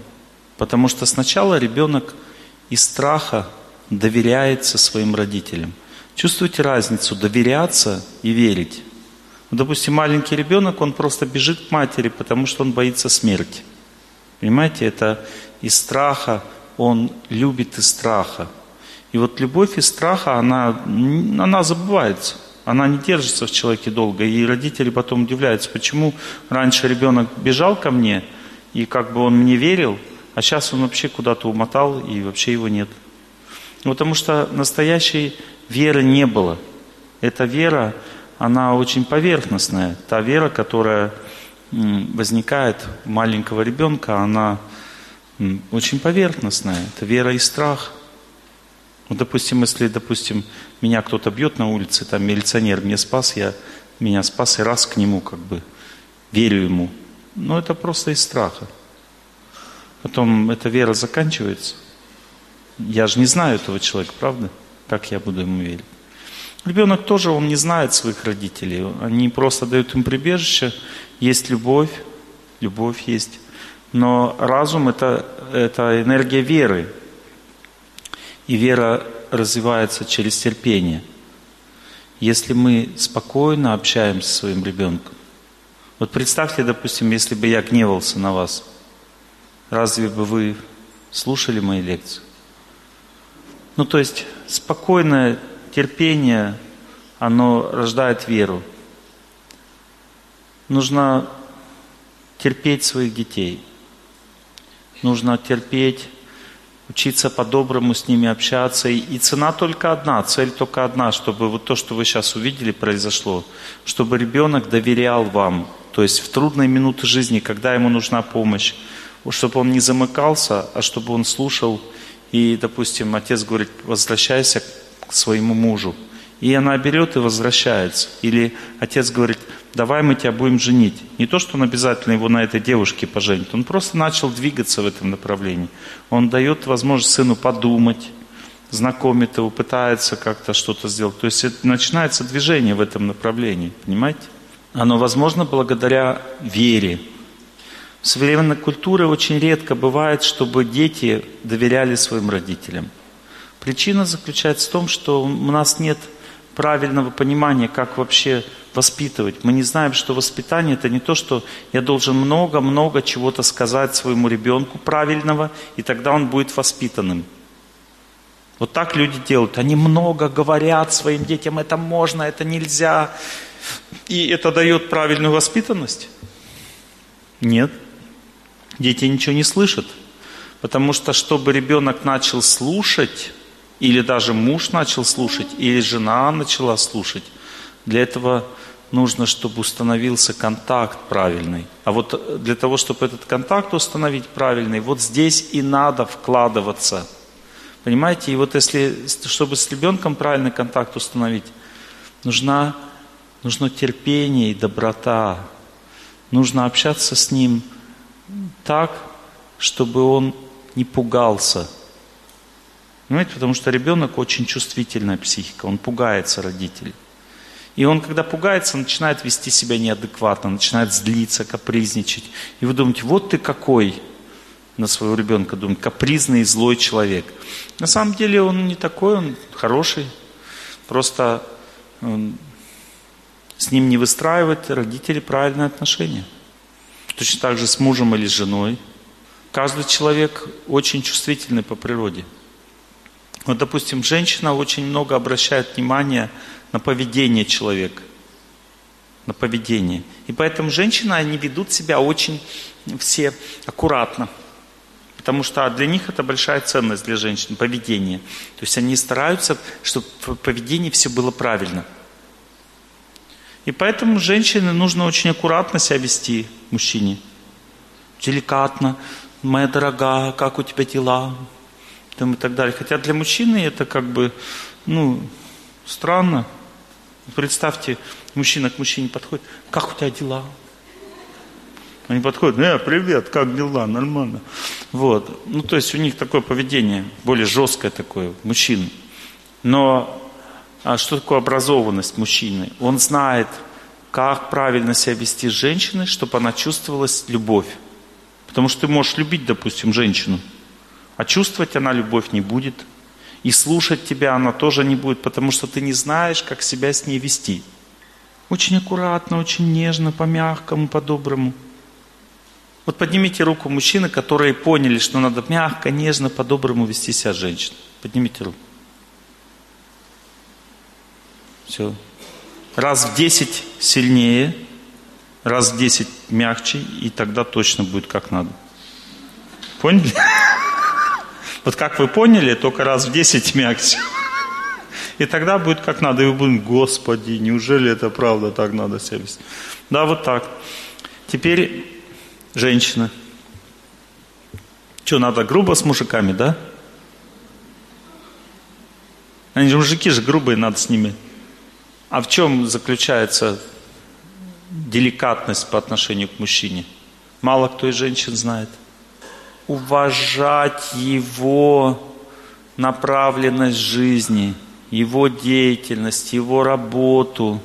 Потому что сначала ребенок из страха доверяется своим родителям – Чувствуете разницу доверяться и верить? Ну, допустим, маленький ребенок, он просто бежит к матери, потому что он боится смерти. Понимаете, это из страха, он любит из страха. И вот любовь из страха, она, она забывается. Она не держится в человеке долго. И родители потом удивляются, почему раньше ребенок бежал ко мне, и как бы он мне верил, а сейчас он вообще куда-то умотал, и вообще его нет. Потому что настоящий веры не было. Эта вера, она очень поверхностная. Та вера, которая возникает у маленького ребенка, она очень поверхностная. Это вера и страх. Ну, допустим, если, допустим, меня кто-то бьет на улице, там милиционер мне спас, я меня спас и раз к нему как бы верю ему. Но это просто из страха. Потом эта вера заканчивается. Я же не знаю этого человека, правда? Как я буду ему верить? Ребенок тоже, он не знает своих родителей. Они просто дают им прибежище. Есть любовь, любовь есть. Но разум это, это энергия веры. И вера развивается через терпение. Если мы спокойно общаемся со своим ребенком. Вот представьте, допустим, если бы я гневался на вас, разве бы вы слушали мои лекции? Ну, то есть спокойное терпение, оно рождает веру. Нужно терпеть своих детей. Нужно терпеть учиться по-доброму с ними общаться. И цена только одна, цель только одна, чтобы вот то, что вы сейчас увидели, произошло. Чтобы ребенок доверял вам. То есть в трудные минуты жизни, когда ему нужна помощь, чтобы он не замыкался, а чтобы он слушал. И, допустим, отец говорит, возвращайся к своему мужу. И она берет и возвращается. Или отец говорит, давай мы тебя будем женить. Не то, что он обязательно его на этой девушке поженит. Он просто начал двигаться в этом направлении. Он дает возможность сыну подумать, знакомит его, пытается как-то что-то сделать. То есть начинается движение в этом направлении. Понимаете? Оно возможно благодаря вере. В современной культуре очень редко бывает, чтобы дети доверяли своим родителям. Причина заключается в том, что у нас нет правильного понимания, как вообще воспитывать. Мы не знаем, что воспитание это не то, что я должен много-много чего-то сказать своему ребенку правильного, и тогда он будет воспитанным. Вот так люди делают. Они много говорят своим детям, это можно, это нельзя. И это дает правильную воспитанность? Нет. Дети ничего не слышат. Потому что, чтобы ребенок начал слушать, или даже муж начал слушать, или жена начала слушать. Для этого нужно, чтобы установился контакт правильный. А вот для того, чтобы этот контакт установить правильный, вот здесь и надо вкладываться. Понимаете? И вот если, чтобы с ребенком правильный контакт установить, нужна, нужно терпение и доброта. Нужно общаться с ним так, чтобы он не пугался – Понимаете, потому что ребенок очень чувствительная психика, он пугается родителей. И он, когда пугается, начинает вести себя неадекватно, начинает злиться, капризничать. И вы думаете, вот ты какой на своего ребенка, думаете, капризный и злой человек. На самом деле он не такой, он хороший. Просто он, с ним не выстраивают родители правильные отношения. Точно так же с мужем или с женой. Каждый человек очень чувствительный по природе – вот, допустим, женщина очень много обращает внимание на поведение человека. На поведение. И поэтому женщины, они ведут себя очень все аккуратно. Потому что для них это большая ценность для женщин, поведение. То есть они стараются, чтобы в поведении все было правильно. И поэтому женщине нужно очень аккуратно себя вести мужчине. Деликатно. Моя дорогая, как у тебя дела? там, и так далее. Хотя для мужчины это как бы, ну, странно. Представьте, мужчина к мужчине подходит, как у тебя дела? Они подходят, э, привет, как дела, нормально. Вот. Ну, то есть у них такое поведение, более жесткое такое, мужчин. Но что такое образованность мужчины? Он знает, как правильно себя вести с женщиной, чтобы она чувствовалась любовь. Потому что ты можешь любить, допустим, женщину – а чувствовать она любовь не будет. И слушать тебя она тоже не будет, потому что ты не знаешь, как себя с ней вести. Очень аккуратно, очень нежно, по-мягкому, по-доброму. Вот поднимите руку мужчины, которые поняли, что надо мягко, нежно, по-доброму вести себя с женщиной. Поднимите руку. Все. Раз в десять сильнее, раз в десять мягче, и тогда точно будет как надо. Поняли? Вот как вы поняли, только раз в 10 мягче. И тогда будет как надо. И вы будете, Господи, неужели это правда так надо себя вести? Да, вот так. Теперь женщина. Что, надо грубо с мужиками, да? Они же мужики же грубые, надо с ними. А в чем заключается деликатность по отношению к мужчине? Мало кто из женщин знает – уважать его направленность жизни, его деятельность, его работу,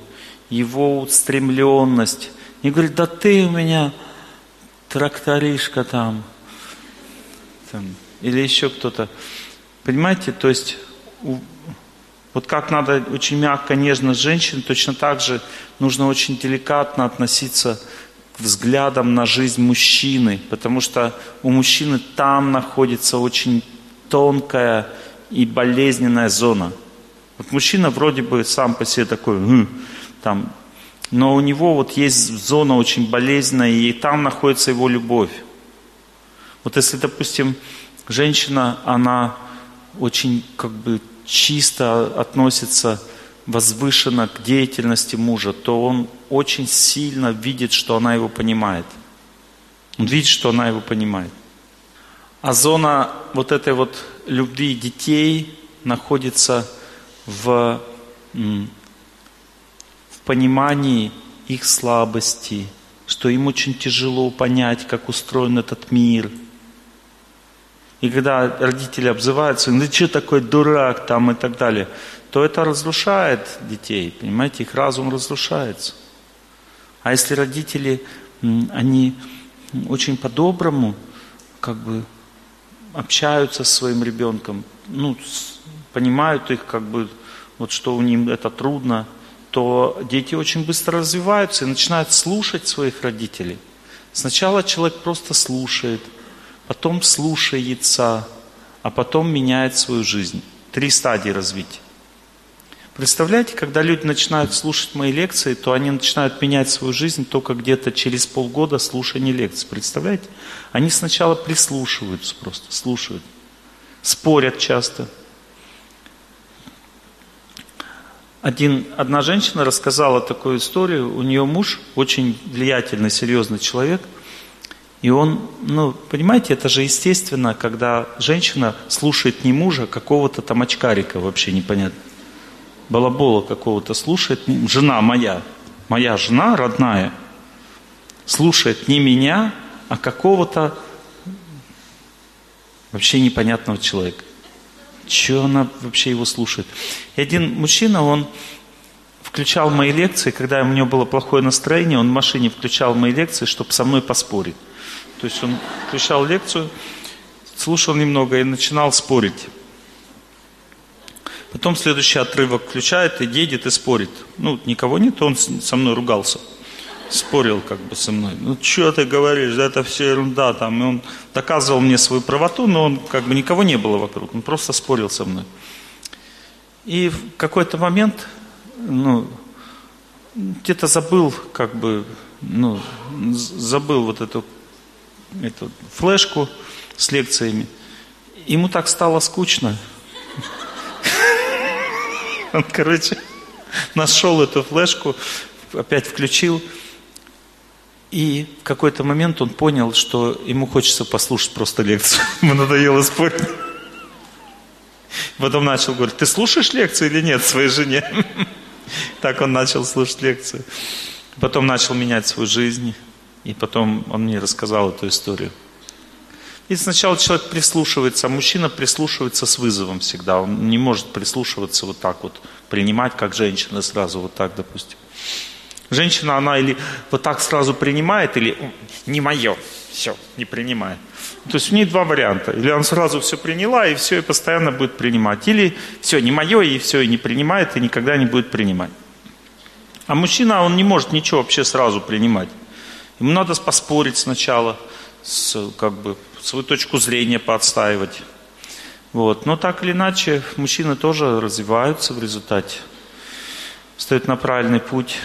его устремленность. И говорит, да ты у меня тракторишка там, там или еще кто-то. Понимаете, то есть вот как надо очень мягко, нежно с женщиной, точно так же нужно очень деликатно относиться взглядом на жизнь мужчины, потому что у мужчины там находится очень тонкая и болезненная зона. Вот мужчина вроде бы сам по себе такой, хм", там, но у него вот есть зона очень болезненная, и там находится его любовь. Вот если, допустим, женщина, она очень как бы чисто относится возвышенно к деятельности мужа, то он очень сильно видит, что она его понимает. Он видит, что она его понимает. А зона вот этой вот любви детей находится в, в понимании их слабости, что им очень тяжело понять, как устроен этот мир. И когда родители обзываются, ну ты такой дурак там и так далее, то это разрушает детей, понимаете, их разум разрушается. А если родители, они очень по-доброму, как бы общаются со своим ребенком, ну, понимают их, как бы, вот что у них это трудно, то дети очень быстро развиваются и начинают слушать своих родителей. Сначала человек просто слушает, потом слушается, а потом меняет свою жизнь. Три стадии развития. Представляете, когда люди начинают слушать мои лекции, то они начинают менять свою жизнь только где-то через полгода слушания лекций. Представляете? Они сначала прислушиваются просто, слушают, спорят часто. Один, одна женщина рассказала такую историю. У нее муж очень влиятельный, серьезный человек. И он, ну, понимаете, это же естественно, когда женщина слушает не мужа, а какого-то там очкарика вообще непонятно балабола какого-то слушает, жена моя, моя жена родная, слушает не меня, а какого-то вообще непонятного человека. Чего она вообще его слушает? И один мужчина, он включал мои лекции, когда у него было плохое настроение, он в машине включал мои лекции, чтобы со мной поспорить. То есть он включал лекцию, слушал немного и начинал спорить. Потом следующий отрывок включает и едет и спорит. Ну, никого нет, он со мной ругался. Спорил как бы со мной. Ну, что ты говоришь, да это все ерунда. Там. И он доказывал мне свою правоту, но он как бы никого не было вокруг. Он просто спорил со мной. И в какой-то момент, ну, где-то забыл, как бы, ну, забыл вот эту, эту флешку с лекциями. Ему так стало скучно, он, короче, нашел эту флешку, опять включил. И в какой-то момент он понял, что ему хочется послушать просто лекцию. Ему надоело спорить. Потом начал говорить, ты слушаешь лекцию или нет своей жене? Так он начал слушать лекцию. Потом начал менять свою жизнь. И потом он мне рассказал эту историю. И сначала человек прислушивается, а мужчина прислушивается с вызовом всегда. Он не может прислушиваться вот так вот, принимать, как женщина сразу вот так, допустим. Женщина, она или вот так сразу принимает, или не мое, все, не принимает. То есть у нее два варианта. Или она сразу все приняла, и все, и постоянно будет принимать. Или все, не мое, и все, и не принимает, и никогда не будет принимать. А мужчина, он не может ничего вообще сразу принимать. Ему надо поспорить сначала, с, как бы, свою точку зрения поотстаивать. Вот. Но так или иначе, мужчины тоже развиваются в результате, стоят на правильный путь.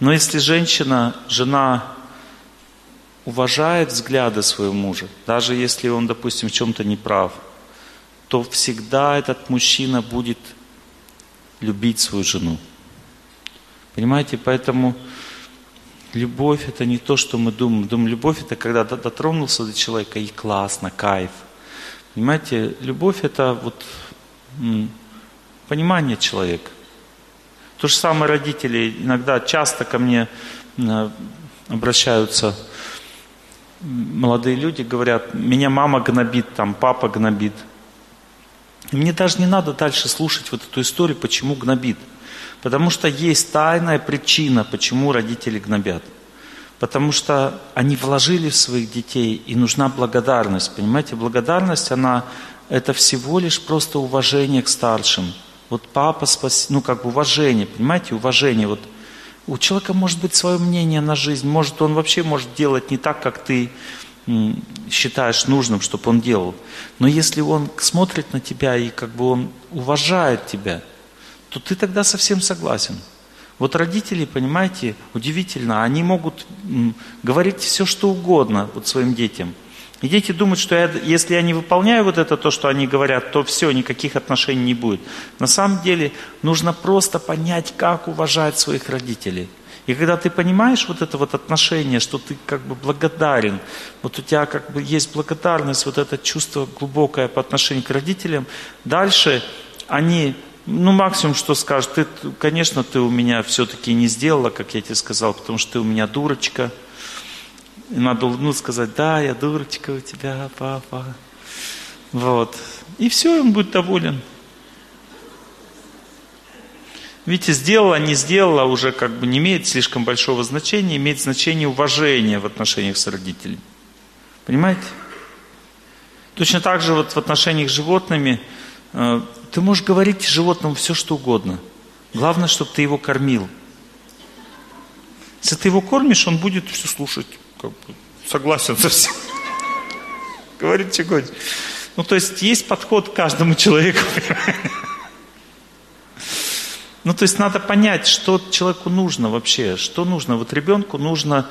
Но если женщина, жена уважает взгляды своего мужа, даже если он, допустим, в чем-то не прав, то всегда этот мужчина будет любить свою жену. Понимаете, поэтому Любовь это не то, что мы думаем. Думаем, любовь это когда дотронулся до человека и классно, кайф. Понимаете, любовь это вот понимание человека. То же самое родители иногда часто ко мне обращаются молодые люди, говорят, меня мама гнобит, там папа гнобит. И мне даже не надо дальше слушать вот эту историю, почему гнобит. Потому что есть тайная причина, почему родители гнобят. Потому что они вложили в своих детей, и нужна благодарность. Понимаете, благодарность, она, это всего лишь просто уважение к старшим. Вот папа спас, ну как бы уважение, понимаете, уважение. Вот у человека может быть свое мнение на жизнь, может он вообще может делать не так, как ты считаешь нужным, чтобы он делал. Но если он смотрит на тебя и как бы он уважает тебя – то ты тогда совсем согласен. Вот родители, понимаете, удивительно, они могут говорить все, что угодно вот своим детям. И дети думают, что я, если я не выполняю вот это, то, что они говорят, то все, никаких отношений не будет. На самом деле нужно просто понять, как уважать своих родителей. И когда ты понимаешь вот это вот отношение, что ты как бы благодарен, вот у тебя как бы есть благодарность, вот это чувство глубокое по отношению к родителям, дальше они ну, максимум, что скажут, ты, конечно, ты у меня все-таки не сделала, как я тебе сказал, потому что ты у меня дурочка. И надо ну, сказать, да, я дурочка у тебя, папа. Вот. И все, он будет доволен. Видите, сделала, не сделала, уже как бы не имеет слишком большого значения, имеет значение уважения в отношениях с родителями. Понимаете? Точно так же вот в отношениях с животными э, ты можешь говорить животному все, что угодно. Главное, чтобы ты его кормил. Если ты его кормишь, он будет все слушать, как бы, согласен со всем. Говорит, хочешь. Ну, то есть, есть подход к каждому человеку. Ну, то есть, надо понять, что человеку нужно вообще, что нужно. Вот ребенку нужно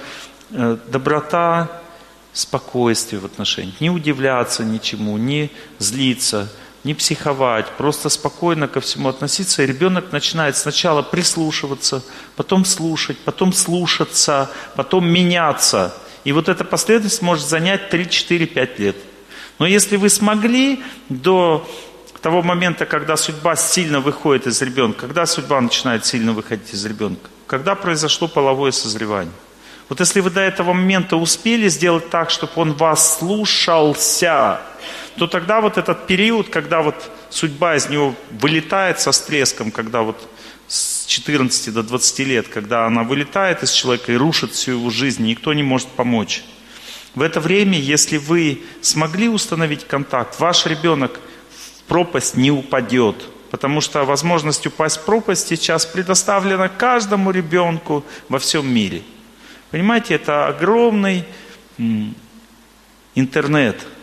э, доброта, спокойствие в отношениях, не удивляться ничему, не злиться – не психовать, просто спокойно ко всему относиться. И ребенок начинает сначала прислушиваться, потом слушать, потом слушаться, потом меняться. И вот эта последовательность может занять 3, 4, 5 лет. Но если вы смогли до того момента, когда судьба сильно выходит из ребенка, когда судьба начинает сильно выходить из ребенка, когда произошло половое созревание. Вот если вы до этого момента успели сделать так, чтобы он вас слушался, то тогда вот этот период, когда вот судьба из него вылетает со стреском, когда вот с 14 до 20 лет, когда она вылетает из человека и рушит всю его жизнь, никто не может помочь. В это время, если вы смогли установить контакт, ваш ребенок в пропасть не упадет, потому что возможность упасть в пропасть сейчас предоставлена каждому ребенку во всем мире. Понимаете, это огромный интернет –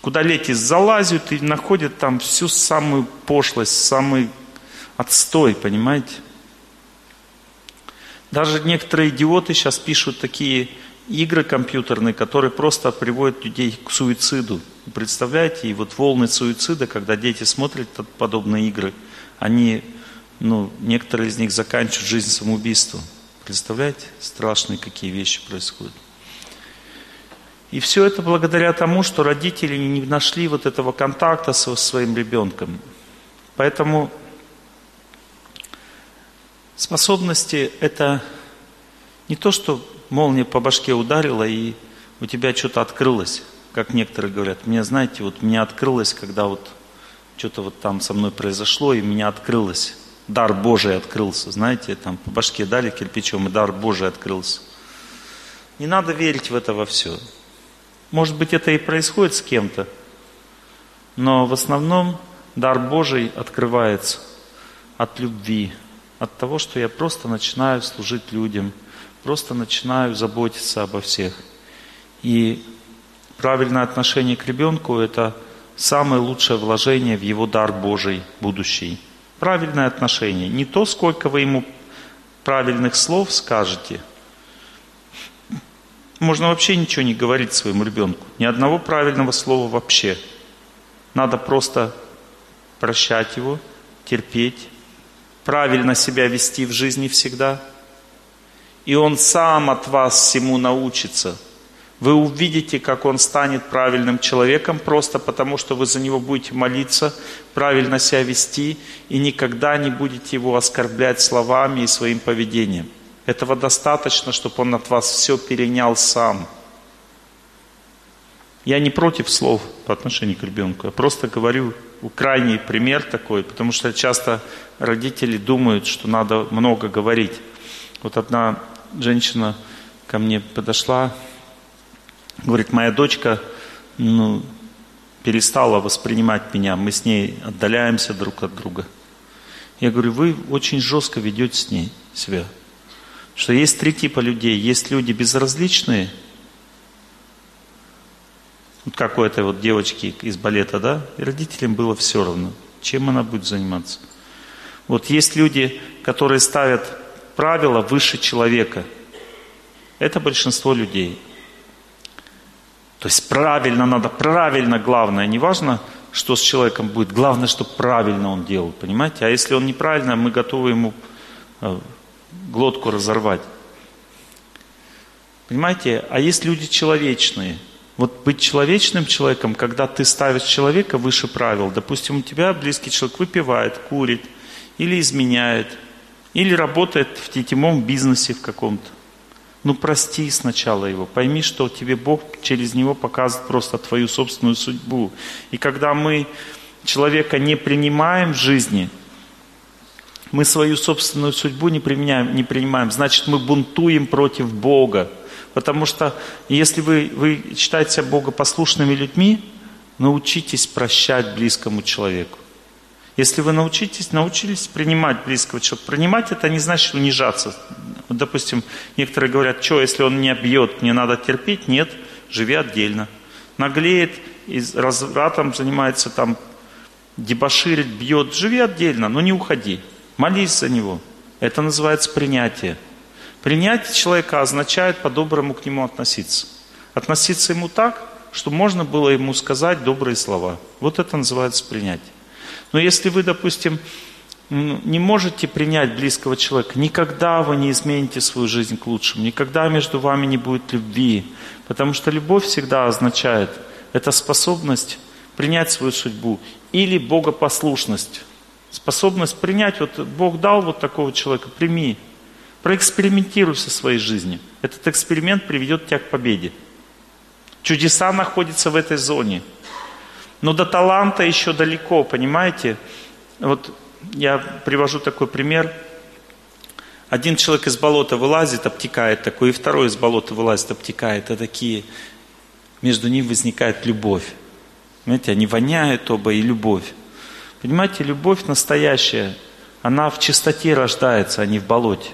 Куда лети залазят и находят там всю самую пошлость, самый отстой, понимаете? Даже некоторые идиоты сейчас пишут такие игры компьютерные, которые просто приводят людей к суициду. Представляете, и вот волны суицида, когда дети смотрят подобные игры, они, ну, некоторые из них заканчивают жизнь самоубийством. Представляете, страшные какие вещи происходят. И все это благодаря тому, что родители не нашли вот этого контакта со своим ребенком. Поэтому способности это не то, что молния по башке ударила и у тебя что-то открылось, как некоторые говорят. Мне, знаете, вот меня открылось, когда вот что-то вот там со мной произошло, и меня открылось. Дар Божий открылся, знаете, там по башке дали кирпичом, и дар Божий открылся. Не надо верить в это во все. Может быть, это и происходит с кем-то, но в основном дар Божий открывается от любви, от того, что я просто начинаю служить людям, просто начинаю заботиться обо всех. И правильное отношение к ребенку – это самое лучшее вложение в его дар Божий будущий. Правильное отношение. Не то, сколько вы ему правильных слов скажете – можно вообще ничего не говорить своему ребенку. Ни одного правильного слова вообще. Надо просто прощать его, терпеть, правильно себя вести в жизни всегда. И он сам от вас всему научится. Вы увидите, как он станет правильным человеком, просто потому что вы за него будете молиться, правильно себя вести и никогда не будете его оскорблять словами и своим поведением. Этого достаточно, чтобы он от вас все перенял сам. Я не против слов по отношению к ребенку. Я просто говорю крайний пример такой, потому что часто родители думают, что надо много говорить. Вот одна женщина ко мне подошла, говорит, моя дочка ну, перестала воспринимать меня, мы с ней отдаляемся друг от друга. Я говорю, вы очень жестко ведете с ней себя что есть три типа людей. Есть люди безразличные, вот как у этой вот девочки из балета, да, и родителям было все равно, чем она будет заниматься. Вот есть люди, которые ставят правила выше человека. Это большинство людей. То есть правильно надо, правильно главное, не важно, что с человеком будет, главное, чтобы правильно он делал, понимаете? А если он неправильно, мы готовы ему э, глотку разорвать. Понимаете? А есть люди человечные. Вот быть человечным человеком, когда ты ставишь человека выше правил. Допустим, у тебя близкий человек выпивает, курит, или изменяет, или работает в тетимом бизнесе в каком-то. Ну прости сначала его, пойми, что тебе Бог через него показывает просто твою собственную судьбу. И когда мы человека не принимаем в жизни, мы свою собственную судьбу не, применяем, не принимаем, значит мы бунтуем против Бога. Потому что если вы, вы считаете себя богопослушными людьми, научитесь прощать близкому человеку. Если вы научитесь, научились принимать близкого человека, принимать это не значит унижаться. Вот, допустим, некоторые говорят, что, если он меня бьет, мне надо терпеть? Нет, живи отдельно. Наглеет, развратом занимается, там, дебоширит, бьет, живи отдельно, но не уходи. Молись за него. Это называется принятие. Принять человека означает по-доброму к нему относиться. Относиться ему так, что можно было ему сказать добрые слова. Вот это называется принятие. Но если вы, допустим, не можете принять близкого человека, никогда вы не измените свою жизнь к лучшему, никогда между вами не будет любви, потому что любовь всегда означает, это способность принять свою судьбу или богопослушность, способность принять, вот Бог дал вот такого человека, прими, проэкспериментируй со своей жизнью. Этот эксперимент приведет тебя к победе. Чудеса находятся в этой зоне – но до таланта еще далеко, понимаете? Вот я привожу такой пример. Один человек из болота вылазит, обтекает такой, и второй из болота вылазит, обтекает. А такие, между ними возникает любовь. Понимаете, они воняют оба и любовь. Понимаете, любовь настоящая, она в чистоте рождается, а не в болоте.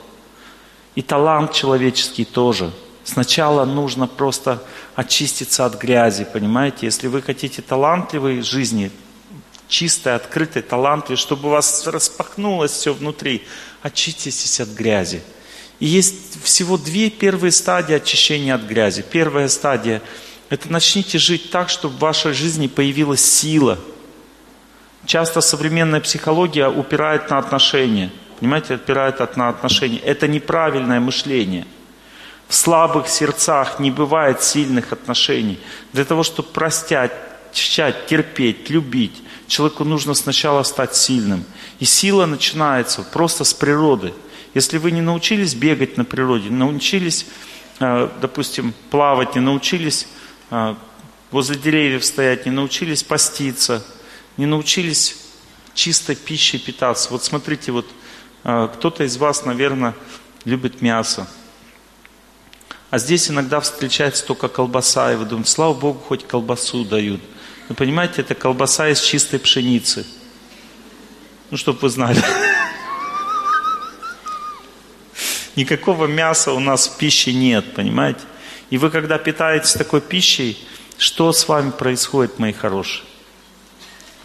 И талант человеческий тоже – Сначала нужно просто очиститься от грязи, понимаете? Если вы хотите талантливой жизни, чистой, открытой, талантливой, чтобы у вас распахнулось все внутри, очиститесь от грязи. И есть всего две первые стадии очищения от грязи. Первая стадия – это начните жить так, чтобы в вашей жизни появилась сила. Часто современная психология упирает на отношения. Понимаете, опирает на отношения. Это неправильное мышление – в слабых сердцах не бывает сильных отношений. Для того, чтобы простять, чать, терпеть, любить, человеку нужно сначала стать сильным. И сила начинается просто с природы. Если вы не научились бегать на природе, не научились, э, допустим, плавать, не научились э, возле деревьев стоять, не научились поститься, не научились чистой пищей питаться. Вот смотрите, вот э, кто-то из вас, наверное, любит мясо. А здесь иногда встречается только колбаса, и вы думаете, слава Богу, хоть колбасу дают. Вы понимаете, это колбаса из чистой пшеницы. Ну, чтобы вы знали. Никакого мяса у нас в пище нет, понимаете? И вы, когда питаетесь такой пищей, что с вами происходит, мои хорошие?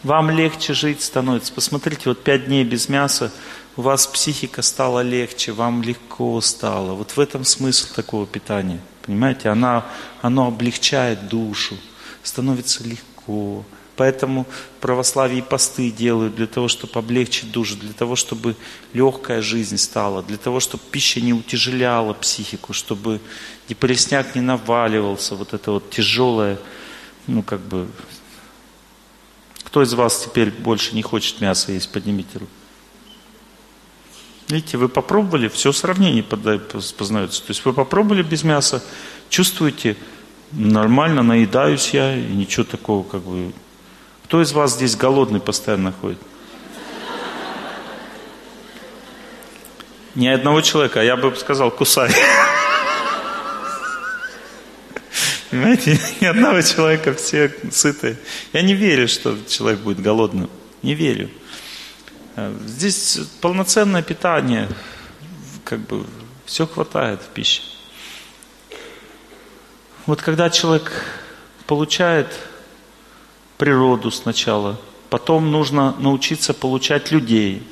Вам легче жить становится. Посмотрите, вот пять дней без мяса, у вас психика стала легче, вам легко стало. Вот в этом смысл такого питания. Понимаете, она, оно облегчает душу, становится легко. Поэтому православие посты делают для того, чтобы облегчить душу, для того, чтобы легкая жизнь стала, для того, чтобы пища не утяжеляла психику, чтобы депрессняк не наваливался, вот это вот тяжелое, ну как бы... Кто из вас теперь больше не хочет мяса есть? Поднимите руку. Видите, вы попробовали, все сравнение познается. То есть вы попробовали без мяса, чувствуете, нормально, наедаюсь я, и ничего такого как бы... Кто из вас здесь голодный постоянно ходит? Ни одного человека, а я бы сказал, кусай. Понимаете, ни одного человека, все сытые. Я не верю, что человек будет голодным. Не верю. Э, здесь полноценное питание, как бы все хватает в пище. Вот когда человек получает природу сначала, потом нужно научиться получать людей.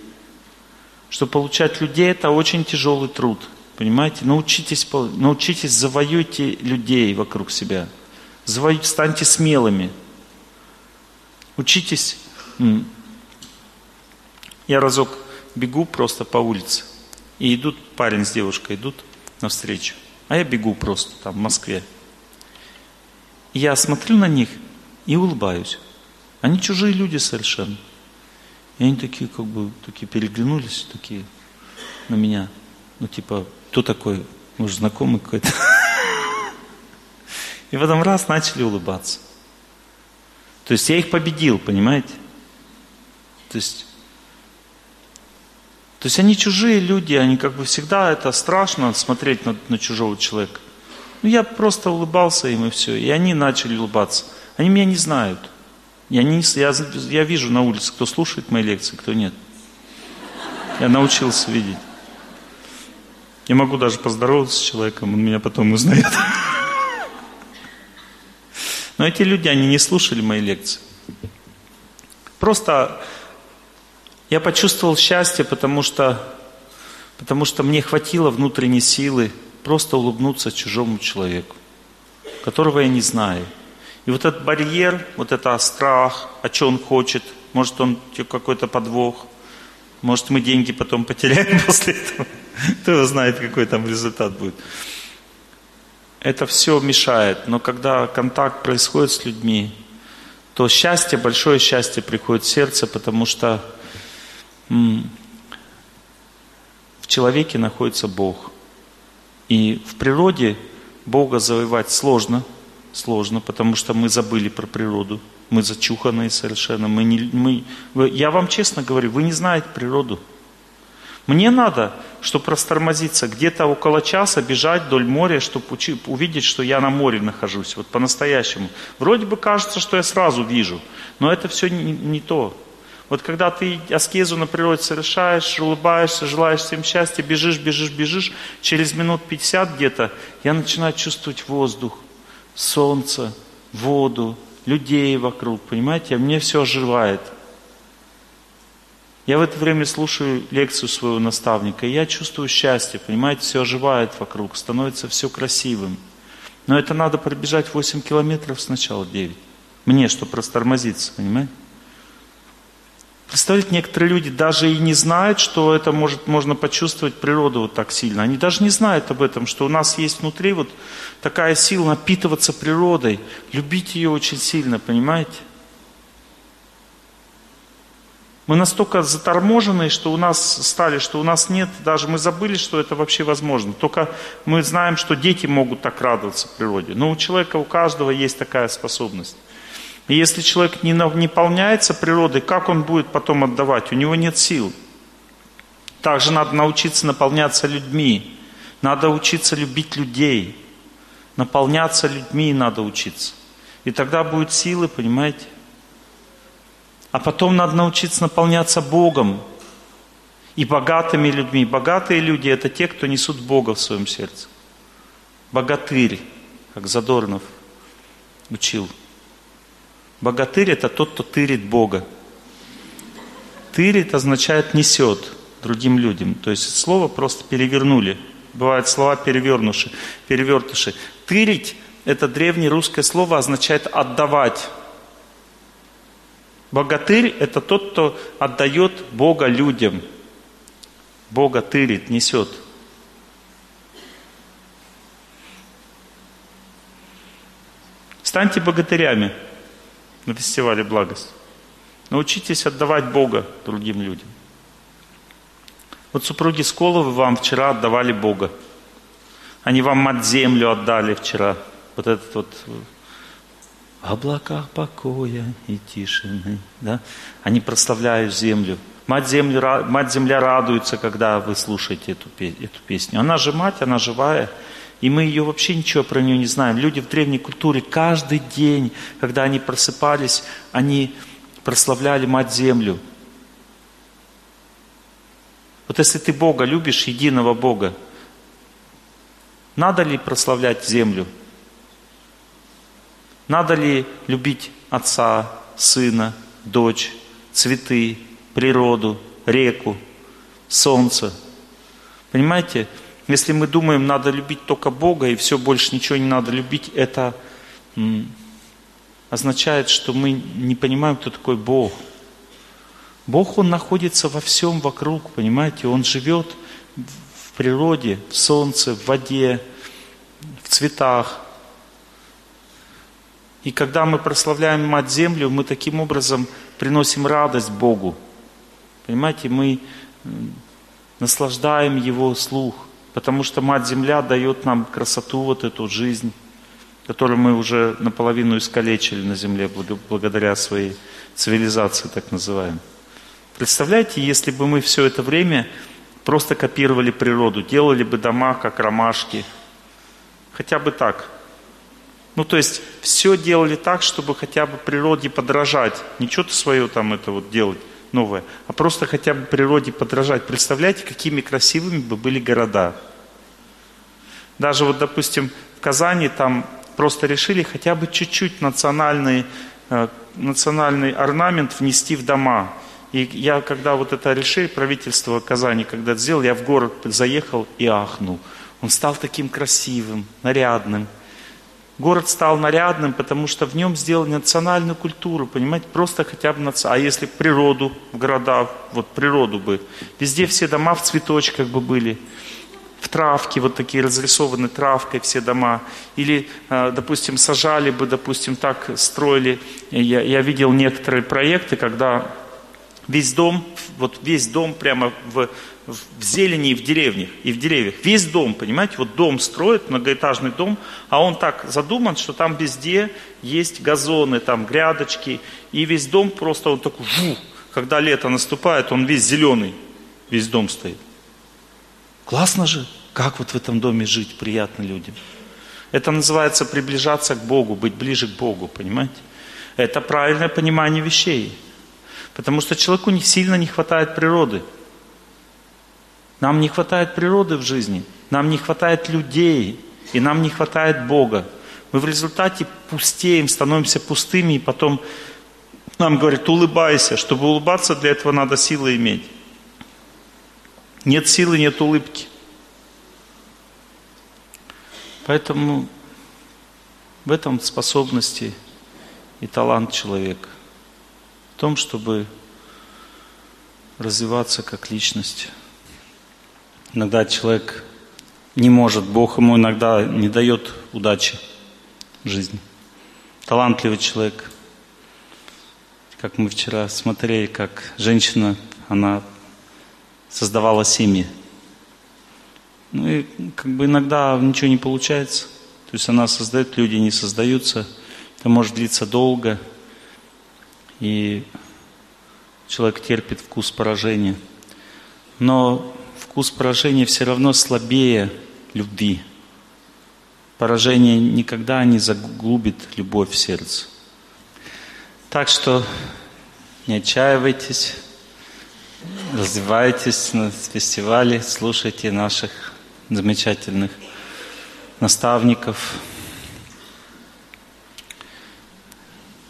Что получать людей это очень тяжелый труд. Понимаете? Научитесь, научитесь, завоюйте людей вокруг себя. станьте смелыми. Учитесь. Я разок бегу просто по улице, и идут парень с девушкой, идут навстречу. А я бегу просто там, в Москве. Я смотрю на них и улыбаюсь. Они чужие люди совершенно. И они такие, как бы, такие переглянулись, такие на меня. Ну, типа, кто такой? Может, знакомый какой-то? И в этом раз начали улыбаться. То есть я их победил, понимаете? То есть, то есть они чужие люди, они как бы всегда это страшно смотреть на, на чужого человека. Ну я просто улыбался им и все. И они начали улыбаться. Они меня не знают. Я, не, я, я вижу на улице, кто слушает мои лекции, кто нет. Я научился видеть. Я могу даже поздороваться с человеком, он меня потом узнает. Но эти люди, они не слушали мои лекции. Просто я почувствовал счастье, потому что, потому что мне хватило внутренней силы просто улыбнуться чужому человеку, которого я не знаю. И вот этот барьер, вот это страх, о чем он хочет, может он какой-то подвох, может мы деньги потом потеряем после этого, кто его знает, какой там результат будет. Это все мешает, но когда контакт происходит с людьми, то счастье, большое счастье приходит в сердце, потому что в человеке находится Бог. И в природе Бога завоевать сложно – сложно, потому что мы забыли про природу. Мы зачуханные совершенно. Мы не, мы, я вам честно говорю, вы не знаете природу. Мне надо, чтобы растормозиться, где-то около часа бежать вдоль моря, чтобы увидеть, что я на море нахожусь, вот по-настоящему. Вроде бы кажется, что я сразу вижу, но это все не, не то. Вот когда ты аскезу на природе совершаешь, улыбаешься, желаешь всем счастья, бежишь, бежишь, бежишь, через минут 50 где-то я начинаю чувствовать воздух, солнце, воду, людей вокруг, понимаете? Мне все оживает. Я в это время слушаю лекцию своего наставника, и я чувствую счастье, понимаете, все оживает вокруг, становится все красивым. Но это надо пробежать 8 километров сначала, 9. Мне, чтобы растормозиться, понимаете? Представляете, некоторые люди даже и не знают, что это может, можно почувствовать природу вот так сильно. Они даже не знают об этом, что у нас есть внутри вот такая сила напитываться природой, любить ее очень сильно, понимаете? Мы настолько заторможены, что у нас стали, что у нас нет, даже мы забыли, что это вообще возможно. Только мы знаем, что дети могут так радоваться природе. Но у человека, у каждого есть такая способность. И если человек не наполняется природой, как он будет потом отдавать? У него нет сил. Также надо научиться наполняться людьми. Надо учиться любить людей. Наполняться людьми надо учиться. И тогда будет силы, понимаете? А потом надо научиться наполняться Богом и богатыми людьми. Богатые люди – это те, кто несут Бога в своем сердце. Богатырь, как Задорнов учил – Богатырь – это тот, кто тырит Бога. Тырит означает несет другим людям. То есть слово просто перевернули. Бывают слова перевернувши, перевертыши. Тырить – это древнее русское слово, означает отдавать. Богатырь – это тот, кто отдает Бога людям. Бога тырит, несет. Станьте богатырями на фестивале «Благость». Научитесь отдавать Бога другим людям. Вот супруги Сколовы вам вчера отдавали Бога. Они вам мать землю отдали вчера. Вот этот вот э, облаках покоя и тишины. Да? Они прославляют землю. Мать, землю, мать земля радуется, когда вы слушаете эту, эту песню. Она же мать, она живая. И мы ее вообще ничего про нее не знаем. Люди в древней культуре каждый день, когда они просыпались, они прославляли Мать Землю. Вот если ты Бога любишь, единого Бога, надо ли прославлять землю? Надо ли любить отца, сына, дочь, цветы, природу, реку, солнце? Понимаете? Если мы думаем, надо любить только Бога и все, больше ничего не надо любить, это, означает, что мы не понимаем, кто такой Бог. Бог, Он находится во всем вокруг, понимаете? Он живет в природе, в солнце, в воде, в цветах. И когда мы прославляем Мать Землю, мы таким образом приносим радость Богу. Понимаете, мы наслаждаем Его слух, потому что Мать Земля дает нам красоту, вот эту жизнь, которую мы уже наполовину искалечили на Земле благодаря своей цивилизации, так называемой. Представляете, если бы мы все это время просто копировали природу, делали бы дома как ромашки, хотя бы так. Ну, то есть, все делали так, чтобы хотя бы природе подражать, не что-то свое там это вот делать, новое, а просто хотя бы природе подражать. Представляете, какими красивыми бы были города. Даже вот, допустим, в Казани там просто решили хотя бы чуть-чуть национальный, э, национальный орнамент внести в дома. И я, когда вот это решили, правительство Казани, когда сделал, я в город заехал и ахнул. Он стал таким красивым, нарядным. Город стал нарядным, потому что в нем сделали национальную культуру, понимаете, просто хотя бы наци... А если природу в города, вот природу бы, везде все дома в цветочках бы были, в травке, вот такие разрисованы травкой все дома. Или, э, допустим, сажали бы, допустим, так строили. Я, я видел некоторые проекты, когда весь дом, вот весь дом прямо в, в зелени и в деревнях, и в деревьях. Весь дом, понимаете, вот дом строят, многоэтажный дом, а он так задуман, что там везде есть газоны, там грядочки, и весь дом просто вот такой, жу, когда лето наступает, он весь зеленый, весь дом стоит. Классно же, как вот в этом доме жить приятно людям. Это называется приближаться к Богу, быть ближе к Богу, понимаете? Это правильное понимание вещей. Потому что человеку сильно не хватает природы. Нам не хватает природы в жизни, нам не хватает людей, и нам не хватает Бога. Мы в результате пустеем, становимся пустыми, и потом нам говорят, улыбайся. Чтобы улыбаться, для этого надо силы иметь. Нет силы, нет улыбки. Поэтому в этом способности и талант человека. В том, чтобы развиваться как личность. Иногда человек не может, Бог ему иногда не дает удачи в жизни. Талантливый человек. Как мы вчера смотрели, как женщина, она создавала семьи. Ну и как бы иногда ничего не получается. То есть она создает, люди не создаются. Это может длиться долго. И человек терпит вкус поражения. Но вкус поражения все равно слабее любви. Поражение никогда не заглубит любовь в сердце. Так что не отчаивайтесь, развивайтесь на фестивале, слушайте наших замечательных наставников.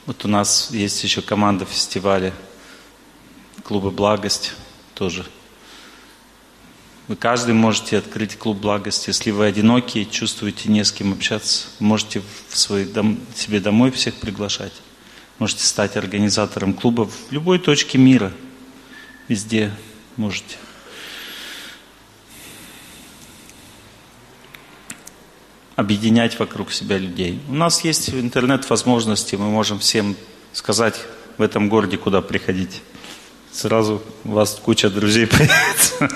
Вот у нас есть еще команда фестиваля клуба «Благость» тоже – вы каждый можете открыть клуб благости. Если вы одиноки, чувствуете не с кем общаться, можете в свой дом, себе домой всех приглашать. Можете стать организатором клуба в любой точке мира. Везде можете. объединять вокруг себя людей. У нас есть интернет-возможности, мы можем всем сказать в этом городе, куда приходить. Сразу у вас куча друзей появится.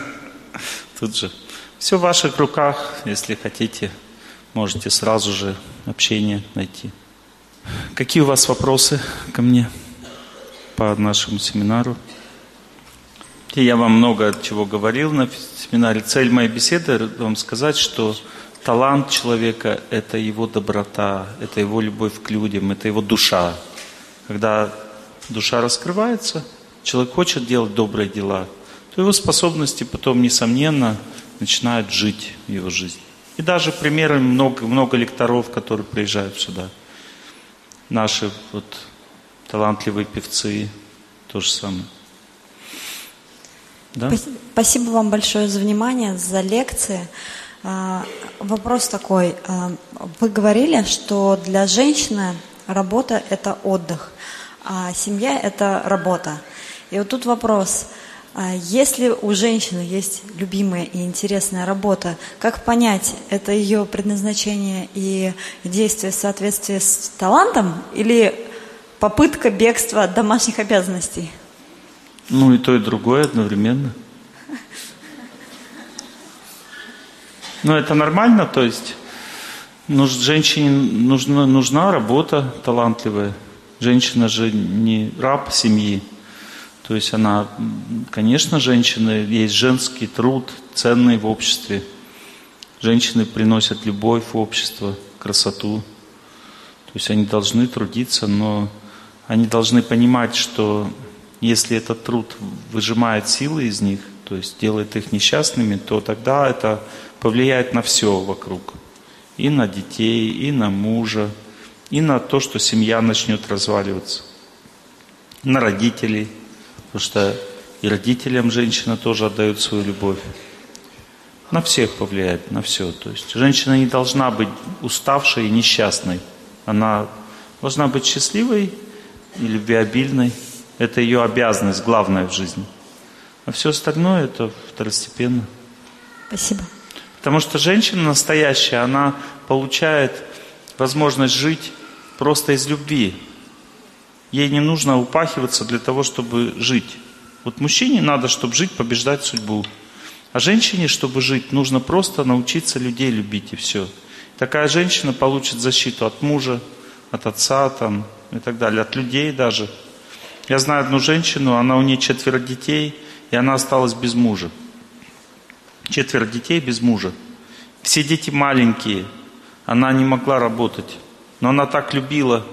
Тут же все в ваших руках, если хотите, можете сразу же общение найти. Какие у вас вопросы ко мне по нашему семинару? Я вам много чего говорил на семинаре. Цель моей беседы вам сказать, что талант человека – это его доброта, это его любовь к людям, это его душа. Когда душа раскрывается, человек хочет делать добрые дела – то его способности потом, несомненно, начинают жить в его жизни. И даже примеры много, много лекторов, которые приезжают сюда. Наши вот талантливые певцы, то же самое. Да? Спасибо вам большое за внимание, за лекции. А, вопрос такой. А, вы говорили, что для женщины работа – это отдых, а семья – это работа. И вот тут вопрос. А если у женщины есть любимая и интересная работа, как понять, это ее предназначение и действие в соответствии с талантом или попытка бегства от домашних обязанностей? Ну и то, и другое одновременно. Ну это нормально, то есть нуж, женщине нужна, нужна работа талантливая. Женщина же не раб семьи. То есть она, конечно, женщина, есть женский труд, ценный в обществе. Женщины приносят любовь в общество, красоту. То есть они должны трудиться, но они должны понимать, что если этот труд выжимает силы из них, то есть делает их несчастными, то тогда это повлияет на все вокруг. И на детей, и на мужа, и на то, что семья начнет разваливаться. На родителей, потому что и родителям женщина тоже отдает свою любовь. На всех повлияет, на все. То есть женщина не должна быть уставшей и несчастной. Она должна быть счастливой и любвеобильной. Это ее обязанность, главная в жизни. А все остальное это второстепенно. Спасибо. Потому что женщина настоящая, она получает возможность жить просто из любви. Ей не нужно упахиваться для того, чтобы жить. Вот мужчине надо, чтобы жить, побеждать судьбу. А женщине, чтобы жить, нужно просто научиться людей любить и все. Такая женщина получит защиту от мужа, от отца там, и так далее, от людей даже. Я знаю одну женщину, она у нее четверо детей, и она осталась без мужа четверо детей без мужа. Все дети маленькие, она не могла работать. Но она так любила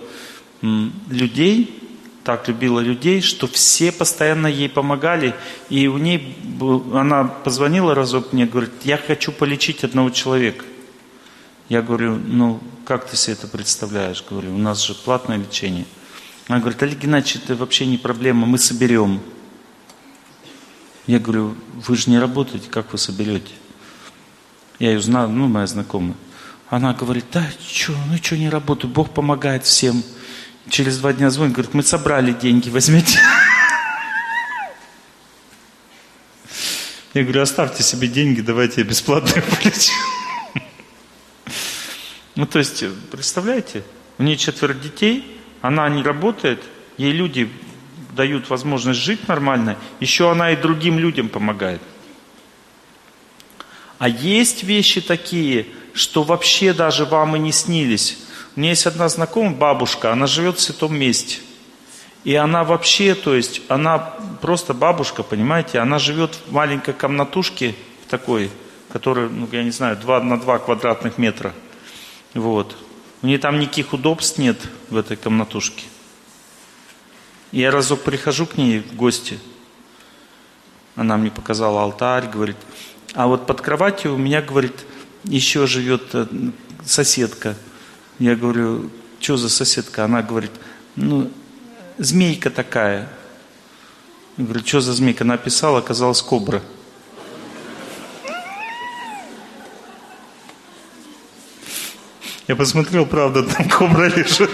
людей, так любила людей, что все постоянно ей помогали. И у ней, она позвонила разок мне, говорит, я хочу полечить одного человека. Я говорю, ну, как ты себе это представляешь? Говорю, у нас же платное лечение. Она говорит, Олег Геннадьевич, это вообще не проблема, мы соберем. Я говорю, вы же не работаете, как вы соберете? Я ее знаю, ну, моя знакомая. Она говорит, да, что, ну что не работаю, Бог помогает всем. Через два дня звонит, говорит, мы собрали деньги, возьмите. Я говорю, оставьте себе деньги, давайте я бесплатно полечу. Ну, то есть, представляете, у нее четверо детей, она не работает, ей люди дают возможность жить нормально, еще она и другим людям помогает. А есть вещи такие, что вообще даже вам и не снились. У меня есть одна знакомая бабушка, она живет в святом месте. И она вообще, то есть, она просто бабушка, понимаете, она живет в маленькой комнатушке, в такой, которая, ну, я не знаю, 2 на 2 квадратных метра. Вот. У нее там никаких удобств нет в этой комнатушке. Я разок прихожу к ней в гости, она мне показала алтарь, говорит, а вот под кроватью у меня, говорит, еще живет э, соседка. Я говорю, что за соседка? Она говорит, ну, змейка такая. Я говорю, что за змейка? Она писала, оказалась кобра. Я посмотрел, правда, там кобра лежит.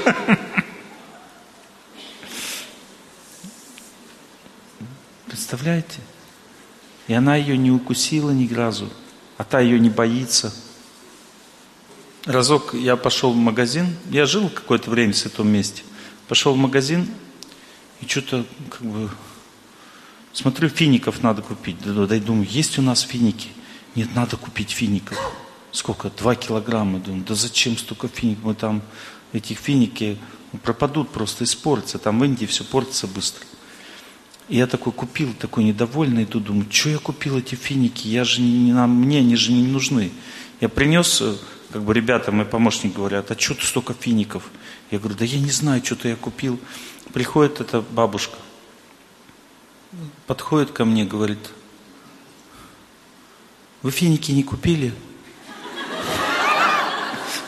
Представляете? И она ее не укусила ни разу, а та ее не боится. Разок я пошел в магазин, я жил какое-то время в этом месте, пошел в магазин и что-то как бы смотрю, фиников надо купить. Да, да, думаю, есть у нас финики? Нет, надо купить фиников. Сколько? Два килограмма. Думаю, да зачем столько фиников? Мы там, этих финики пропадут просто, испортятся. Там в Индии все портится быстро. И я такой купил, такой недовольный, иду, думаю, что я купил эти финики, я же не, нам, мне они же не нужны. Я принес, э, как бы ребята, мой помощник говорят, а что ты столько фиников? Я говорю, да я не знаю, что-то я купил. Приходит эта бабушка, подходит ко мне, говорит, вы финики не купили?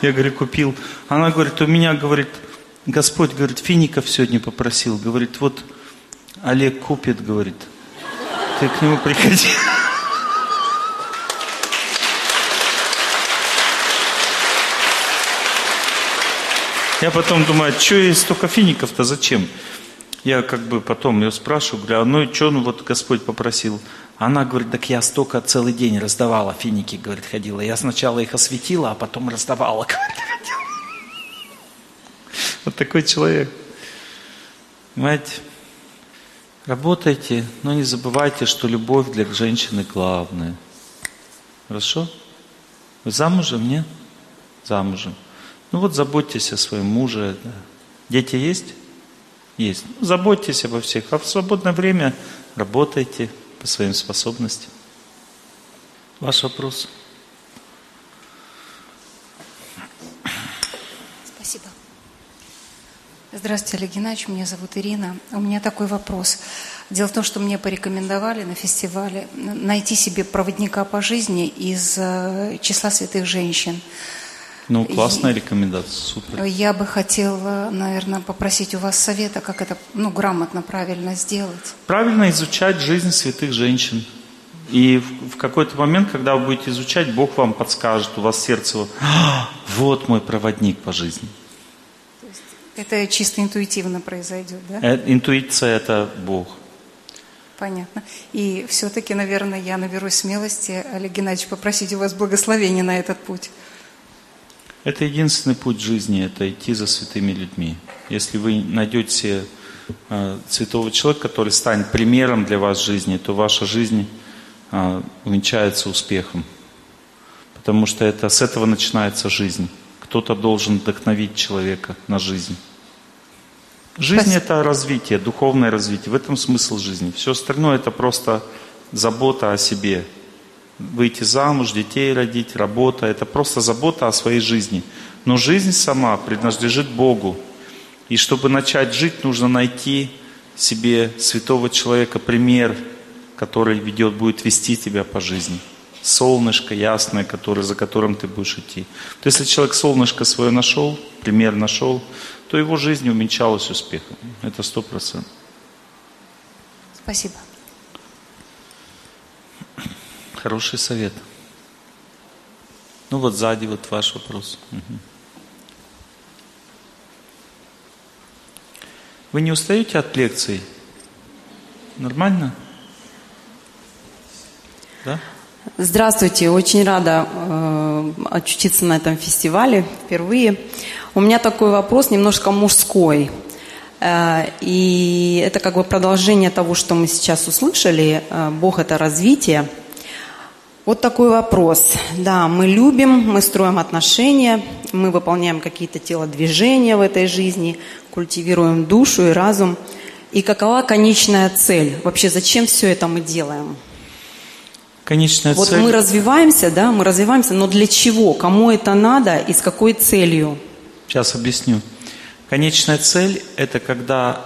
Я говорю, купил. Она говорит, у меня, говорит, Господь, говорит, фиников сегодня попросил. Говорит, вот Олег купит, говорит. Ты к нему приходи. Я потом думаю, а что есть столько фиников-то, зачем? Я как бы потом ее спрашиваю, говорю, а ну и что, ну вот Господь попросил. Она говорит, так я столько целый день раздавала финики, говорит, ходила. Я сначала их осветила, а потом раздавала. Вот такой человек. Понимаете? Работайте, но не забывайте, что любовь для женщины главная. Хорошо? Вы замужем, нет? Замужем. Ну вот заботьтесь о своем муже. Дети есть? Есть. Ну, заботьтесь обо всех. А в свободное время работайте по своим способностям. Ваш вопрос? Спасибо. Здравствуйте, Олег Геннадьевич, меня зовут Ирина. У меня такой вопрос. Дело в том, что мне порекомендовали на фестивале найти себе проводника по жизни из э, числа святых женщин. Ну, классная рекомендация, супер. Я бы хотела, наверное, попросить у вас совета, как это ну, грамотно, правильно сделать. Правильно изучать жизнь святых женщин. И в, в какой-то момент, когда вы будете изучать, Бог вам подскажет, у вас сердце вот, «А, вот мой проводник по жизни. Это чисто интуитивно произойдет, да? Э, интуиция – это Бог. Понятно. И все-таки, наверное, я наберусь смелости, Олег Геннадьевич, попросить у вас благословения на этот путь. Это единственный путь жизни, это идти за святыми людьми. Если вы найдете э, святого человека, который станет примером для вас в жизни, то ваша жизнь э, увенчается успехом. Потому что это, с этого начинается жизнь. Кто-то должен вдохновить человека на жизнь. Жизнь это развитие, духовное развитие. В этом смысл жизни. Все остальное это просто забота о себе. Выйти замуж, детей родить, работа. Это просто забота о своей жизни. Но жизнь сама принадлежит Богу. И чтобы начать жить, нужно найти себе святого человека, пример, который ведет, будет вести тебя по жизни. Солнышко ясное, который, за которым ты будешь идти. То если человек солнышко свое нашел, пример нашел, то его жизнь уменьшалась успехом. Это сто процентов. Спасибо. Хороший совет. Ну вот сзади вот ваш вопрос. Угу. Вы не устаете от лекций? Нормально? Да? Здравствуйте, очень рада э, очутиться на этом фестивале впервые. У меня такой вопрос немножко мужской. Э, и это как бы продолжение того, что мы сейчас услышали. Э, Бог – это развитие. Вот такой вопрос. Да, мы любим, мы строим отношения, мы выполняем какие-то телодвижения в этой жизни, культивируем душу и разум. И какова конечная цель? Вообще, зачем все это мы делаем? Конечная вот цель... мы развиваемся, да, мы развиваемся, но для чего? Кому это надо и с какой целью? Сейчас объясню. Конечная цель – это когда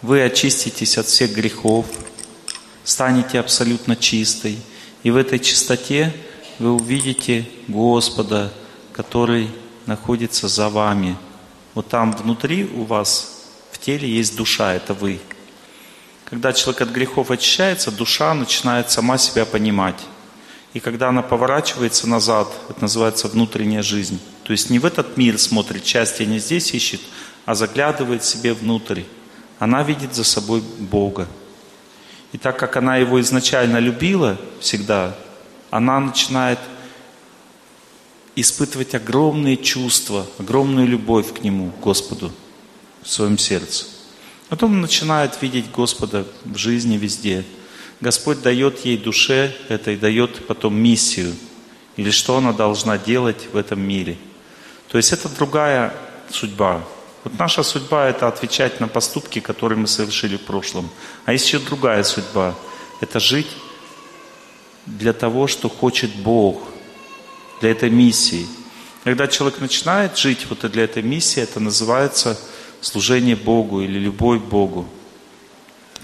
вы очиститесь от всех грехов, станете абсолютно чистой, и в этой чистоте вы увидите Господа, который находится за вами. Вот там внутри у вас в теле есть душа, это вы. Когда человек от грехов очищается, душа начинает сама себя понимать. И когда она поворачивается назад, это называется внутренняя жизнь. То есть не в этот мир смотрит, счастье не здесь ищет, а заглядывает себе внутрь. Она видит за собой Бога. И так как она его изначально любила всегда, она начинает испытывать огромные чувства, огромную любовь к Нему, к Господу, в своем сердце. Потом начинает видеть Господа в жизни везде. Господь дает ей душе это и дает потом миссию, или что она должна делать в этом мире – то есть это другая судьба. Вот наша судьба – это отвечать на поступки, которые мы совершили в прошлом. А есть еще другая судьба – это жить для того, что хочет Бог, для этой миссии. Когда человек начинает жить вот для этой миссии, это называется служение Богу или любовь Богу,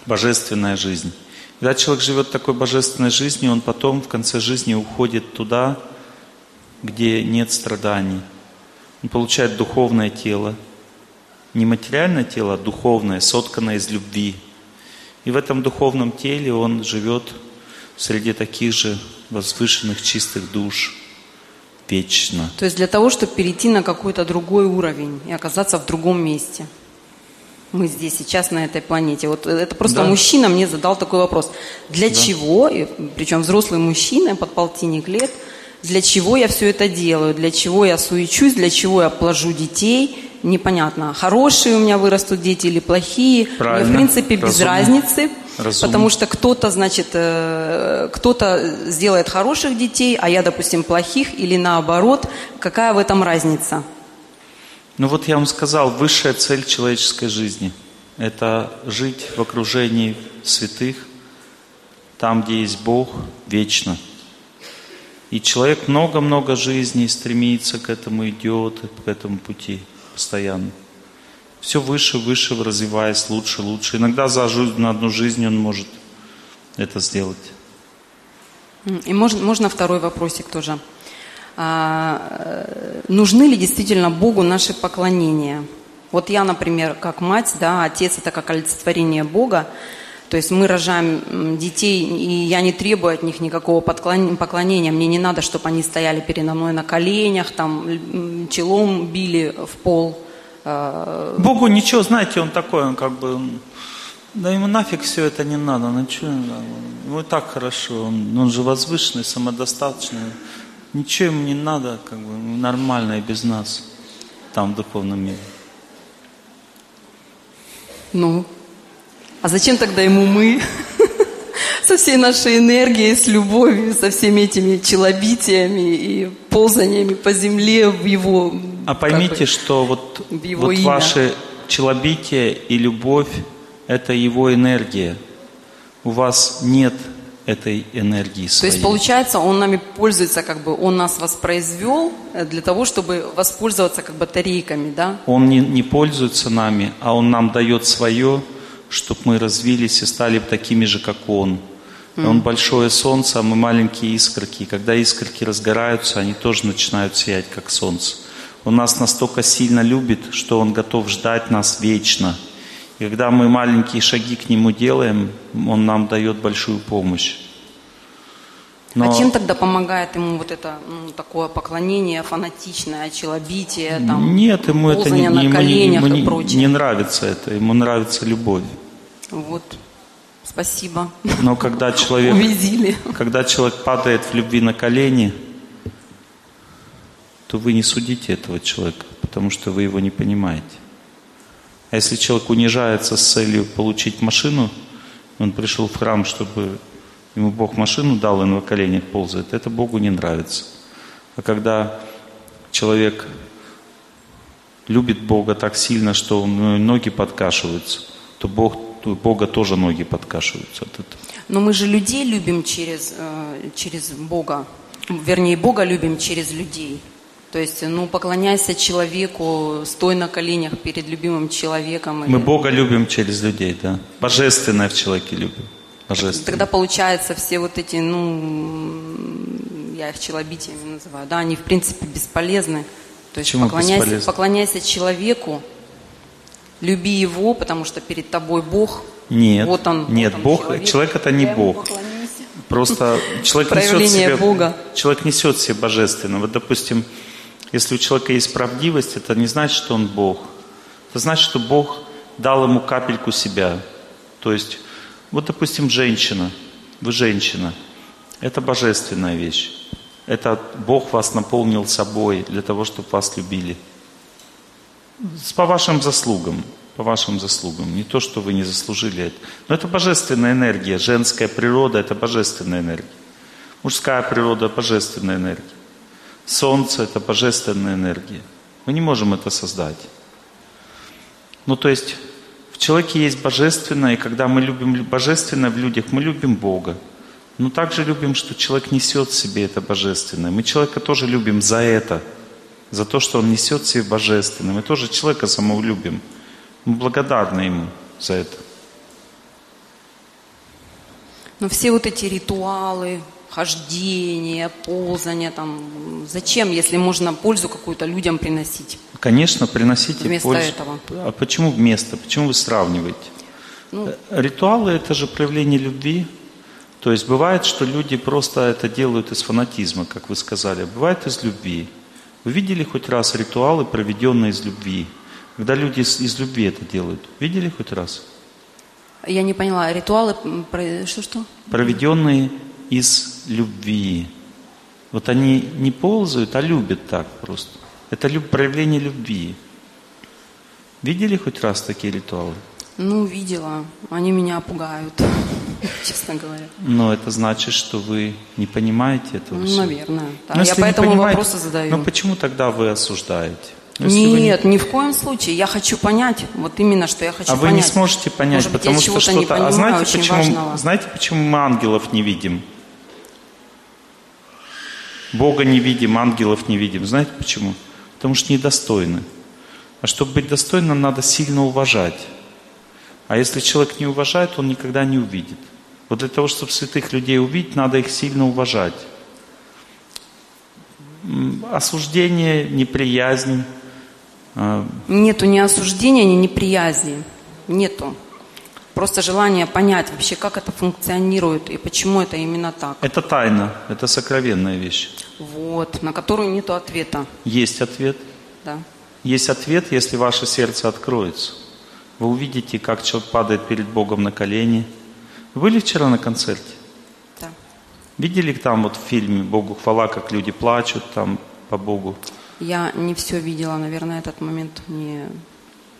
божественная жизнь. Когда человек живет такой божественной жизнью, он потом в конце жизни уходит туда, где нет страданий – он получает духовное тело. Не материальное тело, а духовное, сотканное из любви. И в этом духовном теле он живет среди таких же возвышенных чистых душ. вечно. То есть для того, чтобы перейти на какой-то другой уровень и оказаться в другом месте. Мы здесь сейчас на этой планете. Вот это просто Да. мужчина мне задал такой вопрос. Для Да. чего, и причем взрослый мужчина, под полтинник лет, для чего я все это делаю, для чего я суечусь, для чего я плажу детей, непонятно, хорошие у меня вырастут дети или плохие. Мне, Правильно. в принципе, без Разумно. разницы, Разумно. потому что кто-то, значит, э, кто-то сделает хороших детей, а я, допустим, плохих, или наоборот. Какая в этом разница? Ну вот я вам сказал, высшая цель человеческой жизни – это жить в окружении святых, там, где есть Бог, вечно. И человек много-много жизней стремится к этому, идет к этому пути постоянно. Все выше, выше, развиваясь, лучше, лучше. Иногда за на одну жизнь он может это сделать. И можно, можно второй вопросик тоже. А, э, нужны ли действительно Богу наши поклонения? Вот я, например, как мать, да, отец это как олицетворение Бога. То есть мы рожаем детей, и я не требую от них никакого поклонения. Мне не надо, чтобы они стояли передо мной на коленях, там челом били в пол. Э, Богу ничего, знаете, он такой, он как бы, да ему нафиг все это не надо, ну что, ему и так хорошо, он, он же возвышенный, самодостаточный, ничего ему не надо, как бы нормально и без нас, там в духовном мире. Ну, а зачем тогда ему мы? Со всей нашей энергией, с любовью, со всеми этими челобитиями и ползаниями по земле в его... А поймите, бы, что вот, его вот имя. ваше челобитие и любовь – это его энергия. У вас нет этой энергии То своей. есть, получается, он нами пользуется, как бы, он нас воспроизвел э, для того, чтобы воспользоваться как батарейками, да? Он не, не пользуется нами, а Он нам дает свое, чтобы мы развились и стали такими же, как Он. И Он большое солнце, а мы маленькие искорки. И когда искорки разгораются, они тоже начинают сиять, как солнце. Он нас настолько сильно любит, что Он готов ждать нас вечно. И когда мы маленькие шаги к Нему делаем, Он нам дает большую помощь. Но- А чем тогда помогает ему вот это ну, такое поклонение фанатичное, челобитие, там, Нет, ему это не, на ему коленях ему и не- прочее? не нравится это. Ему нравится любовь. Вот, спасибо. Но когда человек Увидели. Когда человек падает в любви на колени, то вы не судите этого человека, потому что вы его не понимаете. А если человек унижается с целью получить машину, он пришел в храм, чтобы ему Бог машину дал, и он на коленях ползает, это Богу не нравится. А когда человек любит Бога так сильно, что у него ноги подкашиваются, то Бог, у Бога тоже ноги подкашиваются от этого. Но мы же людей любим через, э, через Бога. Вернее, Бога любим через людей. То есть, ну, поклоняйся человеку, стой на коленях перед любимым человеком. Мы Бога любим через людей, да. Божественное в человеке любим. Тогда получается все вот эти, ну, я их челобитиями называю, да, они в принципе бесполезны. То есть Почему поклоняйся, бесполезны? поклоняйся человеку, люби его, потому что перед тобой Бог. Нет, вот он, вот нет, он, Бог, человек. человек, это не Я Бог. Просто человек несет себе, Бога. человек несет себе божественное. Вот, допустим, если у человека есть правдивость, это не значит, что он Бог. Это значит, что Бог дал ему капельку себя. То есть, вот, допустим, женщина, вы женщина, это божественная вещь. Это Бог вас наполнил собой для того, чтобы вас любили. По вашим заслугам, по вашим заслугам. Не то, что вы не заслужили это. Но это божественная энергия. Женская природа – это божественная энергия. Мужская природа – божественная энергия. Солнце – это божественная энергия. Мы не можем это создать. Ну, то есть, в человеке есть божественное, и когда мы любим лю- божественное в людях, мы любим Бога. Но также любим, что человек несет в себе это божественное. Мы человека тоже любим за это, за то, что он несет в себе божественное. Мы тоже человека самого любим. Мы благодарны ему за это. Но все вот эти ритуалы, хождения, ползания, там, зачем, если можно пользу какую-то людям приносить? Конечно, приносите Вместо пользу. этого. А почему вместо? Почему вы сравниваете? Ну. Э, Ритуалы – это же проявление любви. То есть бывает, что люди просто это делают из фанатизма, как вы сказали, бывает из любви. Вы видели хоть раз ритуалы, проведенные из любви? Когда люди из, из любви это делают. Видели хоть раз? Я не поняла, ритуалы, что-что? Проведенные из любви. Вот они не ползают, а любят так просто. Это люб, проявление любви. Видели хоть раз такие ритуалы? Ну, видела. Они меня пугают, честно говоря. Но это значит, что вы не понимаете этого ну, всего. Наверное. Да. Ну, Я поэтому вопросы задаю. Но почему тогда вы осуждаете? Ну, Нет, не... ни в коем случае. Я хочу понять, вот именно что я хочу а понять. А вы не сможете понять, Может потому что что-то... А знаете почему, знаете, почему мы ангелов не видим? Бога не видим, ангелов не видим. Знаете почему? Потому что недостойны. А чтобы быть достойным, надо сильно уважать. А если человек не уважает, он никогда не увидит. Вот для того, чтобы святых людей увидеть, надо их сильно уважать. Осуждение, неприязнь, а, Нету ни осуждения, ни неприязни. Нету. Просто желание понять вообще, как это функционирует и почему это именно так. Это тайна, это сокровенная вещь. Вот, на которую нету ответа. Есть ответ. Да. Есть ответ, если ваше сердце откроется. Вы увидите, как человек падает перед Богом на колени. Вы были вчера на концерте? Да. Видели там вот в фильме «Богу хвала», как люди плачут там по Богу? Я не все видела, наверное, этот момент не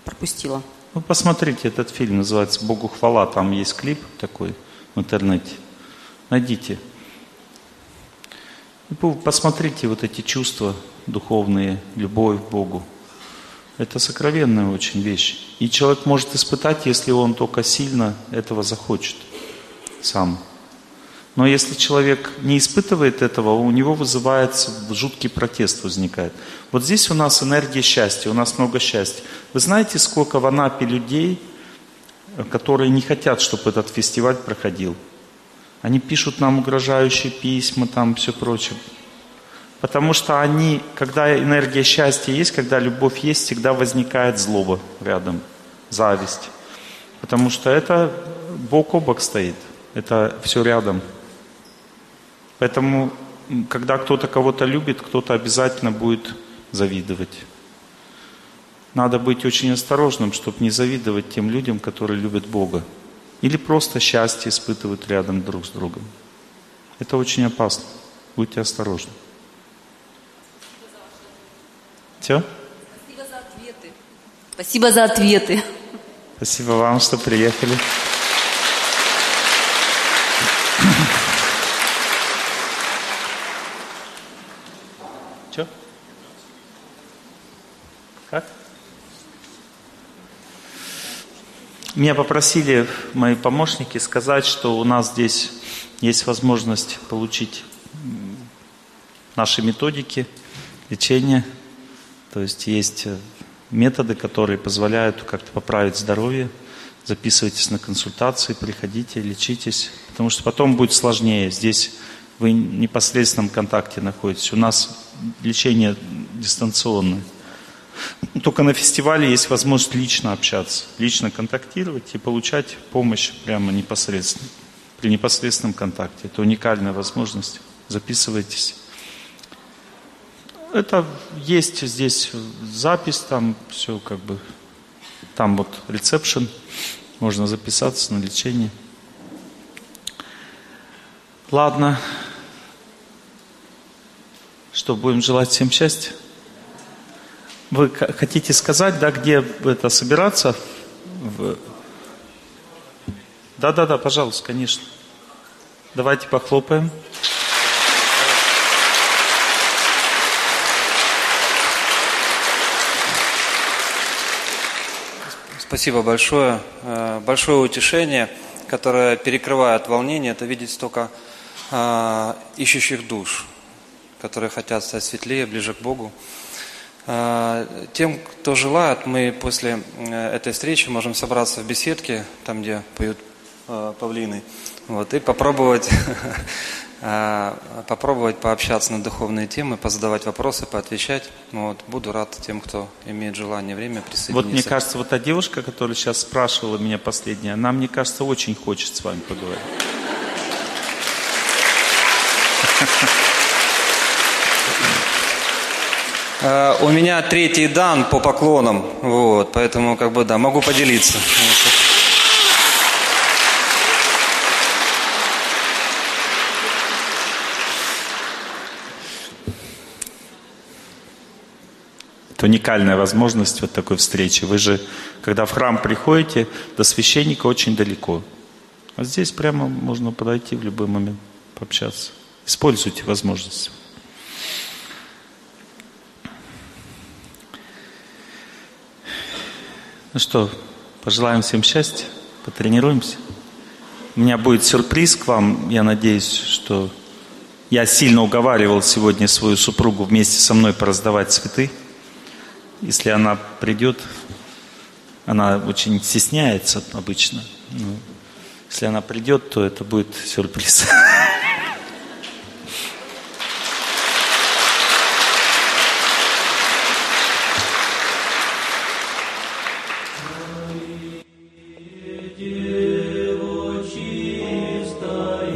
пропустила. Ну, посмотрите, этот фильм называется «Богу хвала». Там есть клип такой в интернете. Найдите. Посмотрите вот эти чувства духовные, любовь к Богу. Это сокровенная очень вещь. И человек может испытать, если он только сильно этого захочет сам. Но если человек не испытывает этого, у него вызывается жуткий протест возникает. Вот здесь у нас энергия счастья, у нас много счастья. Вы знаете, сколько в Анапе людей, которые не хотят, чтобы этот фестиваль проходил? Они пишут нам угрожающие письма, там все прочее. Потому что они, когда энергия счастья есть, когда любовь есть, всегда возникает злоба рядом, зависть. Потому что это бок о бок стоит, это все рядом. Поэтому, когда кто-то кого-то любит, кто-то обязательно будет завидовать. Надо быть очень осторожным, чтобы не завидовать тем людям, которые любят Бога. Или просто счастье испытывают рядом друг с другом. Это очень опасно. Будьте осторожны. Все? Спасибо за ответы. Спасибо за ответы. Спасибо вам, что приехали. Меня попросили мои помощники сказать, что у нас здесь есть возможность получить наши методики лечения. То есть есть э, методы, которые позволяют как-то поправить здоровье. Записывайтесь на консультации, приходите, лечитесь. Потому что потом будет сложнее. Здесь вы в непосредственном контакте находитесь. У нас лечение дистанционное. Только на фестивале есть возможность лично общаться, лично контактировать и получать помощь прямо непосредственно, при непосредственном контакте. Это уникальная возможность. Записывайтесь. Это есть здесь запись, там все как бы, там вот ресепшн, можно записаться на лечение. Ладно. Что, будем желать всем счастья? Вы хотите сказать, да, где это собираться? Да, да, да, пожалуйста, конечно. Давайте похлопаем. Спасибо большое. Э, большое утешение, которое перекрывает волнение, это видеть столько э, ищущих душ, которые хотят стать светлее, ближе к Богу. А, тем, кто желает, мы после э, этой встречи можем собраться в беседке, там, где поют э, павлины, вот, и попробовать, а, попробовать пообщаться на духовные темы, позадавать вопросы, поотвечать. Вот, буду рад тем, кто имеет желание, время присоединиться. Вот мне кажется, вот та девушка, которая сейчас спрашивала меня последняя, она, мне кажется, очень хочет с вами поговорить. Э, у меня третий дан по поклонам, вот, поэтому как бы да, могу поделиться. Это уникальная возможность вот такой встречи. Вы же, когда в храм приходите, до священника очень далеко. А здесь прямо можно подойти в любой момент, пообщаться. Используйте возможность. Ну что, пожелаем всем счастья, потренируемся. У меня будет сюрприз к вам. Я надеюсь, что я сильно уговаривал сегодня свою супругу вместе со мной пораздавать цветы. Если она придет, она очень стесняется обычно. Но ну, если она придет, то это будет сюрприз.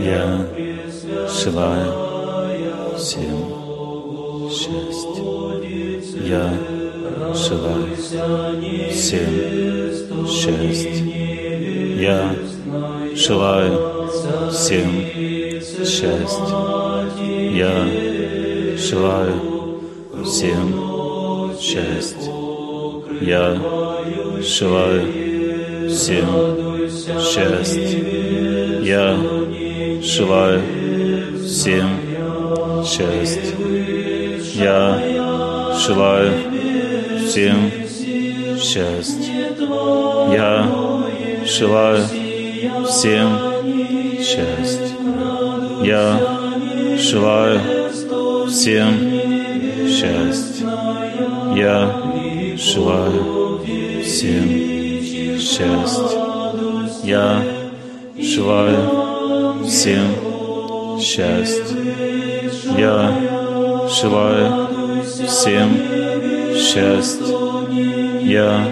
Я желаю всем счастья. Я желаю всем счастья. Я желаю всем счастья. Я желаю всем счастья. Я желаю всем счастья. Я желаю всем счастья. Я желаю всем счастья. Я желаю всем счастья. Я желаю всем счастья. Я желаю всем счастья. Я желаю всем счастья. Я желаю всем счастья. Я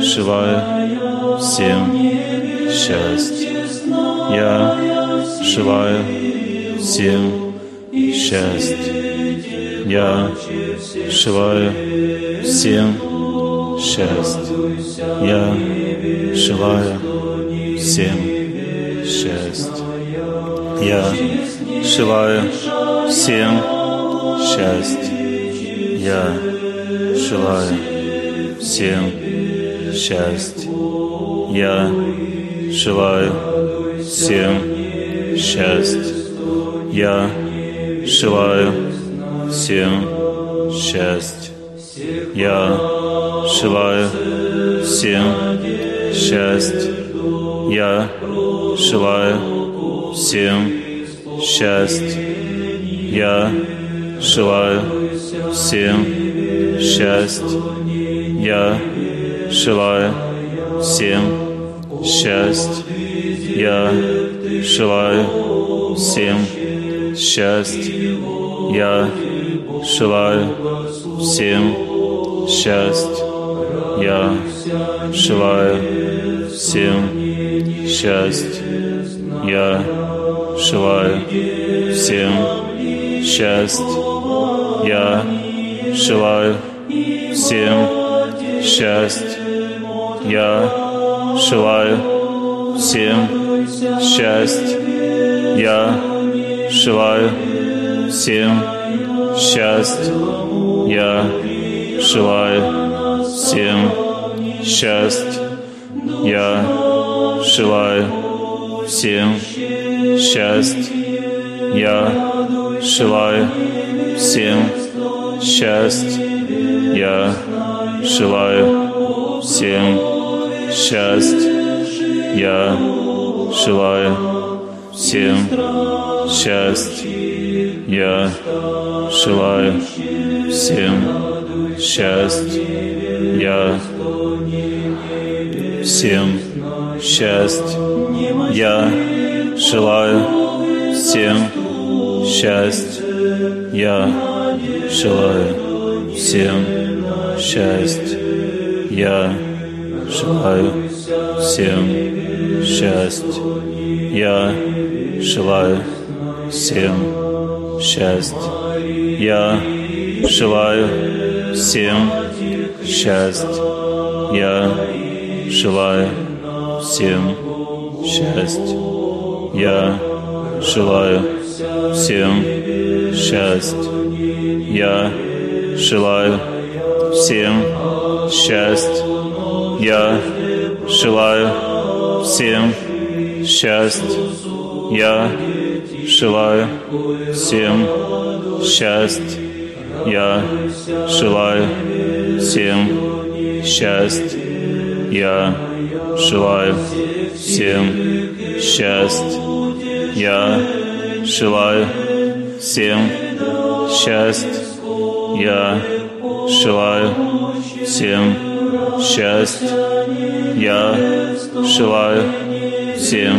желаю всем счастья. Я желаю всем счастья. Я желаю всем счастья. Я желаю всем. Я желаю всем счастья. Я желаю всем счастья. Я желаю всем счастья. Я желаю всем счастья. Я желаю всем счастья. Я желаю всем счастья. Я желаю всем счастья. Я желаю всем счастья. Я желаю всем счастья. Я желаю всем счастья. Я желаю всем счастья. Я желаю всем счастья. Я желаю всем счастья. Я желаю всем счастья. Я желаю всем счастья. Я желаю всем счастья. Я желаю всем счастья. Я желаю всем счастья. Я желаю всем счастья. Я желаю всем счастья. Я желаю всем счастья. Я всем счастья. Я желаю всем счастья. Я желаю всем счастья. Я желаю всем счастья. Я желаю всем счастье. Я желаю всем счастье. Я желаю всем счастье. Я желаю всем счастье. Я желаю всем счастье. Я желаю всем счастье. Я желаю всем счастье. Я желаю всем счастье. Я желаю всем счастье. Я желаю всем счастье. Я желаю всем счастье. Я желаю всем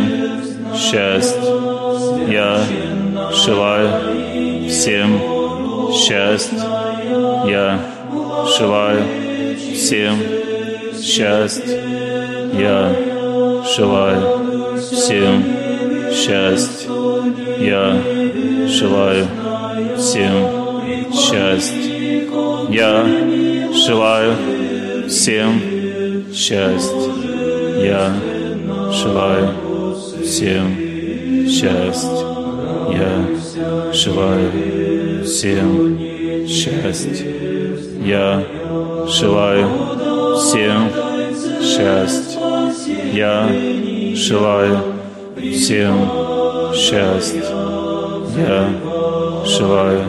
счастье. Я желаю всем счастье. Я желаю всем счастье. Я желаю всем счастье. Я желаю всем счастье. Я желаю всем счастье. Я желаю всем счастье. Я желаю всем счастье. Я желаю всем счастье. Я желаю всем счастье. Я желаю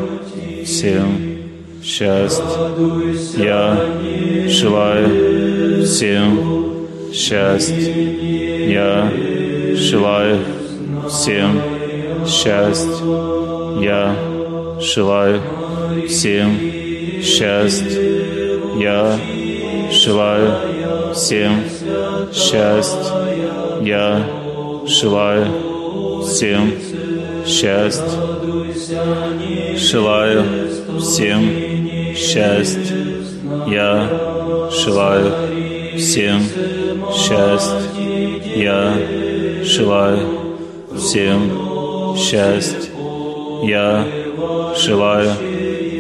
всем счастье. Я желаю всем счастье. Я желаю всем счастье. Я желаю всем счастье. Я желаю всем счастье. Я желаю всем счастье. Желаю всем счастье. Я желаю всем счастье. Я желаю всем счастье. Я желаю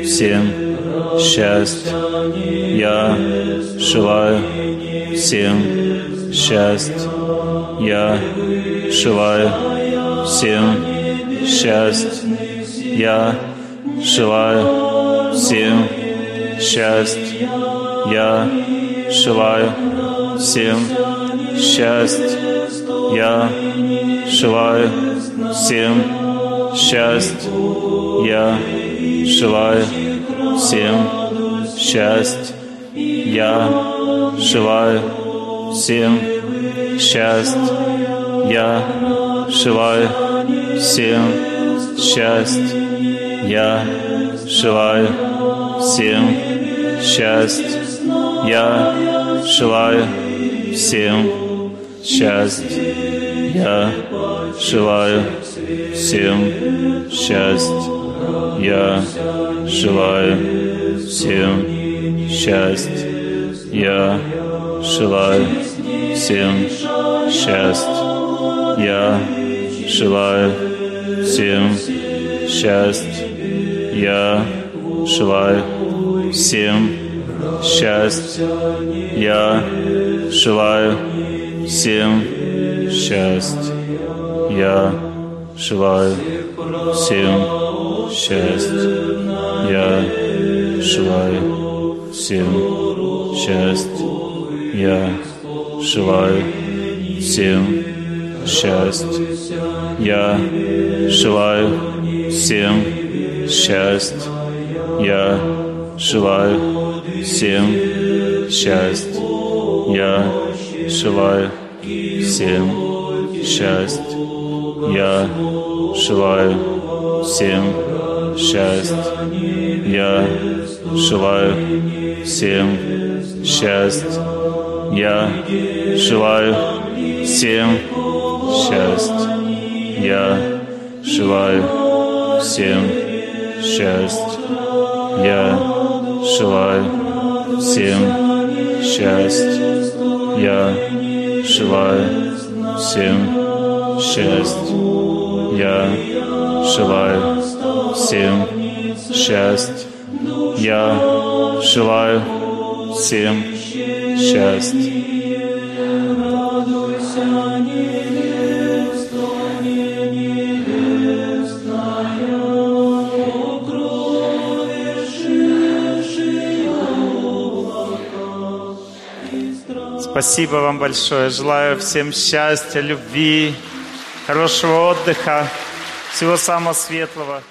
всем счастье. Я желаю всем счастье. Я желаю всем счастье. Я желаю всем счастье. Я желаю всем счастье. Я желаю всем счастье. Я желаю всем счастье. Я желаю всем счастье. Я желаю всем счастье. Я желаю всем счастье. Я желаю всем счастье. Я желаю всем счастье. Я желаю всем счастье. Я желаю всем счастье. Я желаю всем счастье. Я желаю всем счастье. Я желаю всем счастье. Я желаю всем счастье. Я желаю всем счастье. Я желаю всем счастье. Я желаю всем счастье. Я желаю всем счастье. Я желаю всем счастье. Я желаю всем счастье. Я желаю всем счастье. Я желаю всем счастье. Я желаю всем счастье. Я желаю всем счастье. Я желаю всем счастье. Я желаю всем счастья. Я желаю всем счастья. Спасибо вам большое. Желаю всем счастья, любви, хорошего отдыха, всего самого светлого.